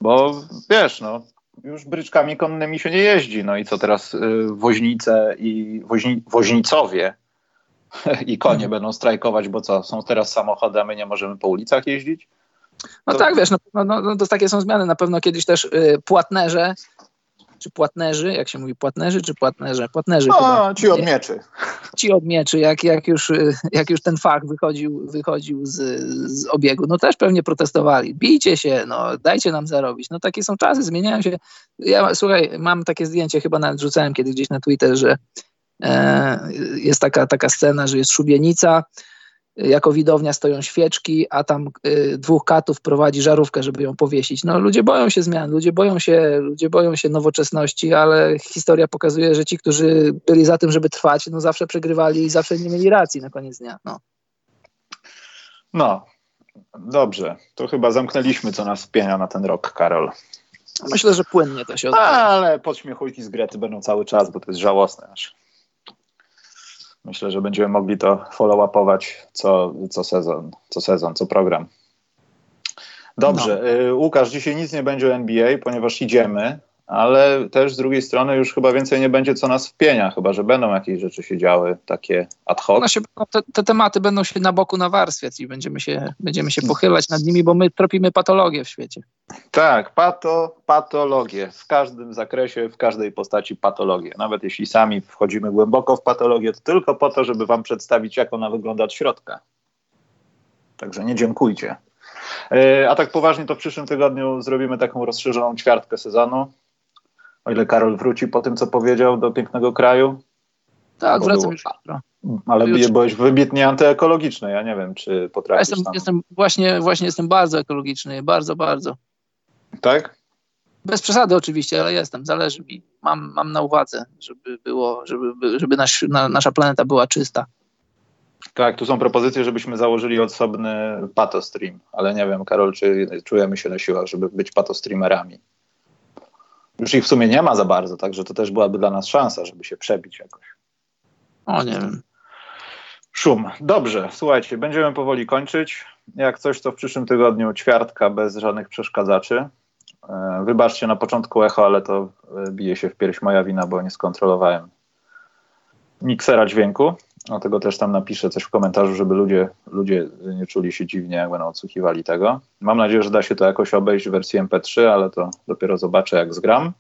Bo wiesz, no, już bryczkami konnymi się nie jeździ. No i co teraz y, woźnice i woźni, woźnicowie [LAUGHS] i konie mhm. będą strajkować, bo co, są teraz samochody, a my nie możemy po ulicach jeździć? No to... tak, wiesz, no, no, no, to takie są zmiany. Na pewno kiedyś też y, płatnerze czy płatnerzy, jak się mówi, płatnerzy czy płatnerze? Płatnerzy no, chyba. ci od mieczy. Ci od mieczy, jak, jak, już, jak już ten fach wychodził, wychodził z, z obiegu, no też pewnie protestowali. Bijcie się, no dajcie nam zarobić. No takie są czasy, zmieniają się. Ja, słuchaj, mam takie zdjęcie, chyba nawet rzucałem kiedyś gdzieś na Twitter, że e, jest taka, taka scena, że jest szubienica, jako widownia stoją świeczki, a tam y, dwóch katów prowadzi żarówkę, żeby ją powiesić. No ludzie boją się zmian, ludzie boją się, ludzie boją się nowoczesności, ale historia pokazuje, że ci, którzy byli za tym, żeby trwać, no zawsze przegrywali i zawsze nie mieli racji na koniec dnia. No. no. Dobrze, to chyba zamknęliśmy, co nas wpienia na ten rok, Karol. Myślę, że płynnie to się odbywa. Ale podśmiechujki z Grety będą cały czas, bo to jest żałosne aż. Myślę, że będziemy mogli to follow-upować co, co sezon, co sezon, co program. Dobrze, no. Y, Łukasz, dzisiaj nic nie będzie o NBA, ponieważ idziemy, ale też z drugiej strony już chyba więcej nie będzie co nas wpienia, chyba że będą jakieś rzeczy się działy, takie ad hoc. No się, te, te, tematy będą się na boku nawarstwiać i będziemy się, będziemy się pochylać nad nimi, bo my tropimy patologię w świecie. Tak, pato, patologię. W każdym zakresie, w każdej postaci patologię. Nawet jeśli sami wchodzimy głęboko w patologię, to tylko po to, żeby wam przedstawić, jak ona wygląda od środka. Także nie dziękujcie. E, a tak poważnie, to w przyszłym tygodniu zrobimy taką rozszerzoną ćwiartkę sezonu o ile Karol wróci po tym, co powiedział do pięknego kraju. Tak, wracam już jutro. Ale już... byłeś wybitnie antyekologiczny. Ja nie wiem, czy potrafisz. Jestem, jestem, właśnie, właśnie jestem bardzo ekologiczny, bardzo, bardzo. Tak? Bez przesady oczywiście, ale jestem, zależy mi. Mam, mam na uwadze, żeby było, żeby, żeby nasz, na, nasza planeta była czysta. Tak, tu są propozycje, żebyśmy założyli osobny patostream, ale nie wiem, Karol, czy czujemy się na siłach, żeby być patostreamerami. Już ich w sumie nie ma za bardzo, także to też byłaby dla nas szansa, żeby się przebić jakoś. O, nie wiem. Szum. Dobrze, słuchajcie, będziemy powoli kończyć. Jak coś, to w przyszłym tygodniu ćwiartka bez żadnych przeszkadzaczy. E, wybaczcie na początku echo, ale to e, bije się w pierś moja wina, bo nie skontrolowałem miksera dźwięku. Dlatego też tam napiszę coś w komentarzu, żeby ludzie, ludzie nie czuli się dziwnie, jak będą odsłuchiwali tego. Mam nadzieję, że da się to jakoś obejść w wersji MP3, ale to dopiero zobaczę, jak zgram.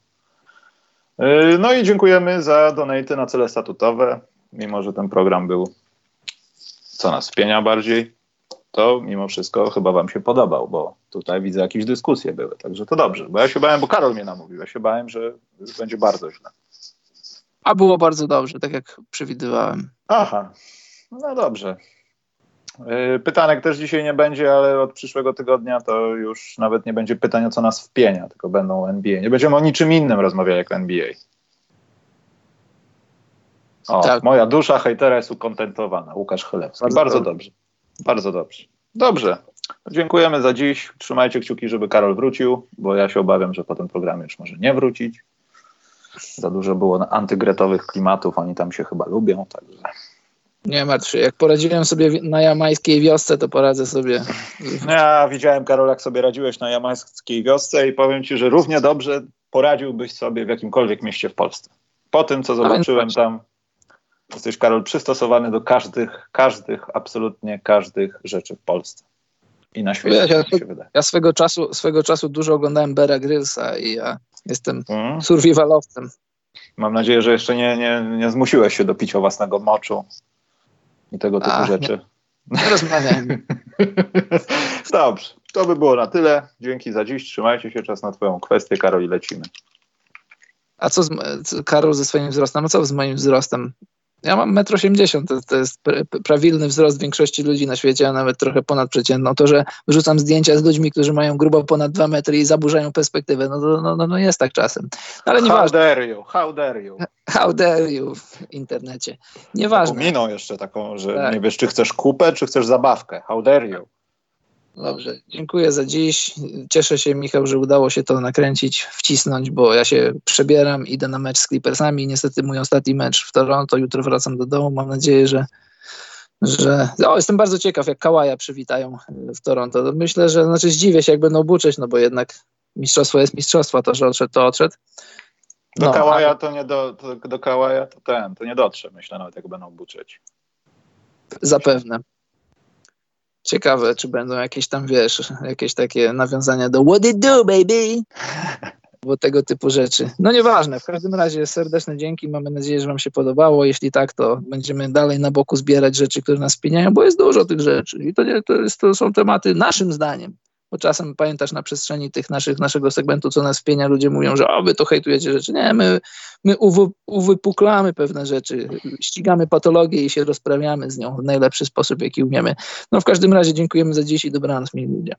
E, no i dziękujemy za donaty na cele statutowe. Mimo, że ten program był co nas wpienia bardziej, to mimo wszystko chyba wam się podobał, bo tutaj widzę jakieś dyskusje były, także to dobrze, bo ja się bałem, bo Karol mnie namówił, ja się bałem, że będzie bardzo źle. A było bardzo dobrze, tak jak przewidywałem. Aha, no dobrze. Y, pytanek też dzisiaj nie będzie, ale od przyszłego tygodnia to już nawet nie będzie pytań o co nas wpienia, tylko będą o NBA. Nie będziemy o niczym innym rozmawiali jak NBA. O, tak. moja dusza hejtera jest ukontentowana. Łukasz Chlewski. Bardzo, bardzo dobrze. Bardzo dobrze. Dobrze. Dziękujemy za dziś. Trzymajcie kciuki, żeby Karol wrócił, bo ja się obawiam, że po tym programie już może nie wrócić. Za dużo było antygretowych klimatów, oni tam się chyba lubią, także. Nie martw się, jak poradziłem sobie na jamańskiej wiosce, to poradzę sobie. Ja widziałem, Karol, jak sobie radziłeś na jamańskiej wiosce i powiem ci, że równie dobrze poradziłbyś sobie w jakimkolwiek mieście w Polsce. Po tym, co zobaczyłem tam, Jesteś, Karol, przystosowany do każdych, każdych, absolutnie każdych rzeczy w Polsce. I na świecie, ja, ja, się wydaje. Ja swego czasu, swego czasu dużo oglądałem Bera Grylsa i ja jestem hmm. survivalowcem. Mam nadzieję, że jeszcze nie, nie, nie zmusiłeś się do picia własnego moczu i tego typu A, rzeczy. Nie, nie rozmawiajmy. [LAUGHS] Dobrze, to by było na tyle. Dzięki za dziś. Trzymajcie się. Czas na Twoją kwestię, Karol, i lecimy. A co z, Karol ze swoim wzrostem? A co z moim wzrostem? Ja mam 1,80 m, to, to jest prawilny wzrost większości ludzi na świecie, a nawet trochę ponad przeciętną. To, że wrzucam zdjęcia z ludźmi, którzy mają grubo ponad 2 metry i zaburzają perspektywę, no, no, no, no jest tak czasem. Ale nieważne. How dare you, how dare you. How dare you w internecie. Nieważne. Miną jeszcze taką, że tak. nie wiesz, czy chcesz kupę, czy chcesz zabawkę. How dare you. Dobrze, dziękuję za dziś. Cieszę się, Michał, że udało się to nakręcić, wcisnąć, bo ja się przebieram, idę na mecz z Clippersami. Niestety mój ostatni mecz w Toronto, jutro wracam do domu. Mam nadzieję, że. że... O, jestem bardzo ciekaw, jak Kałaja przywitają w Toronto. Myślę, że znaczy zdziwię się, jak będą buczyć, no bo jednak mistrzostwo jest mistrzostwo, to, że odszedł, to odszedł. No, do Kałaja to nie do, to, do Kałaja to ten, to nie dotrze, myślę, nawet jak będą buczyć. Zapewne. Ciekawe, czy będą jakieś tam, wiesz, jakieś takie nawiązania do what it do, baby? Bo tego typu rzeczy. No nieważne, w każdym razie serdeczne dzięki, mamy nadzieję, że wam się podobało. Jeśli tak, to będziemy dalej na boku zbierać rzeczy, które nas spieniają, bo jest dużo tych rzeczy i to, nie, to, jest, to są tematy naszym zdaniem bo czasem pamiętasz na przestrzeni tych naszych, naszego segmentu, co nas wpienia, ludzie mówią, że o, wy to hejtujecie rzeczy. Nie, my, my uwy, uwypuklamy pewne rzeczy, ścigamy patologię i się rozprawiamy z nią w najlepszy sposób, jaki umiemy. No w każdym razie dziękujemy za dziś i dobranoc, mili ludzie.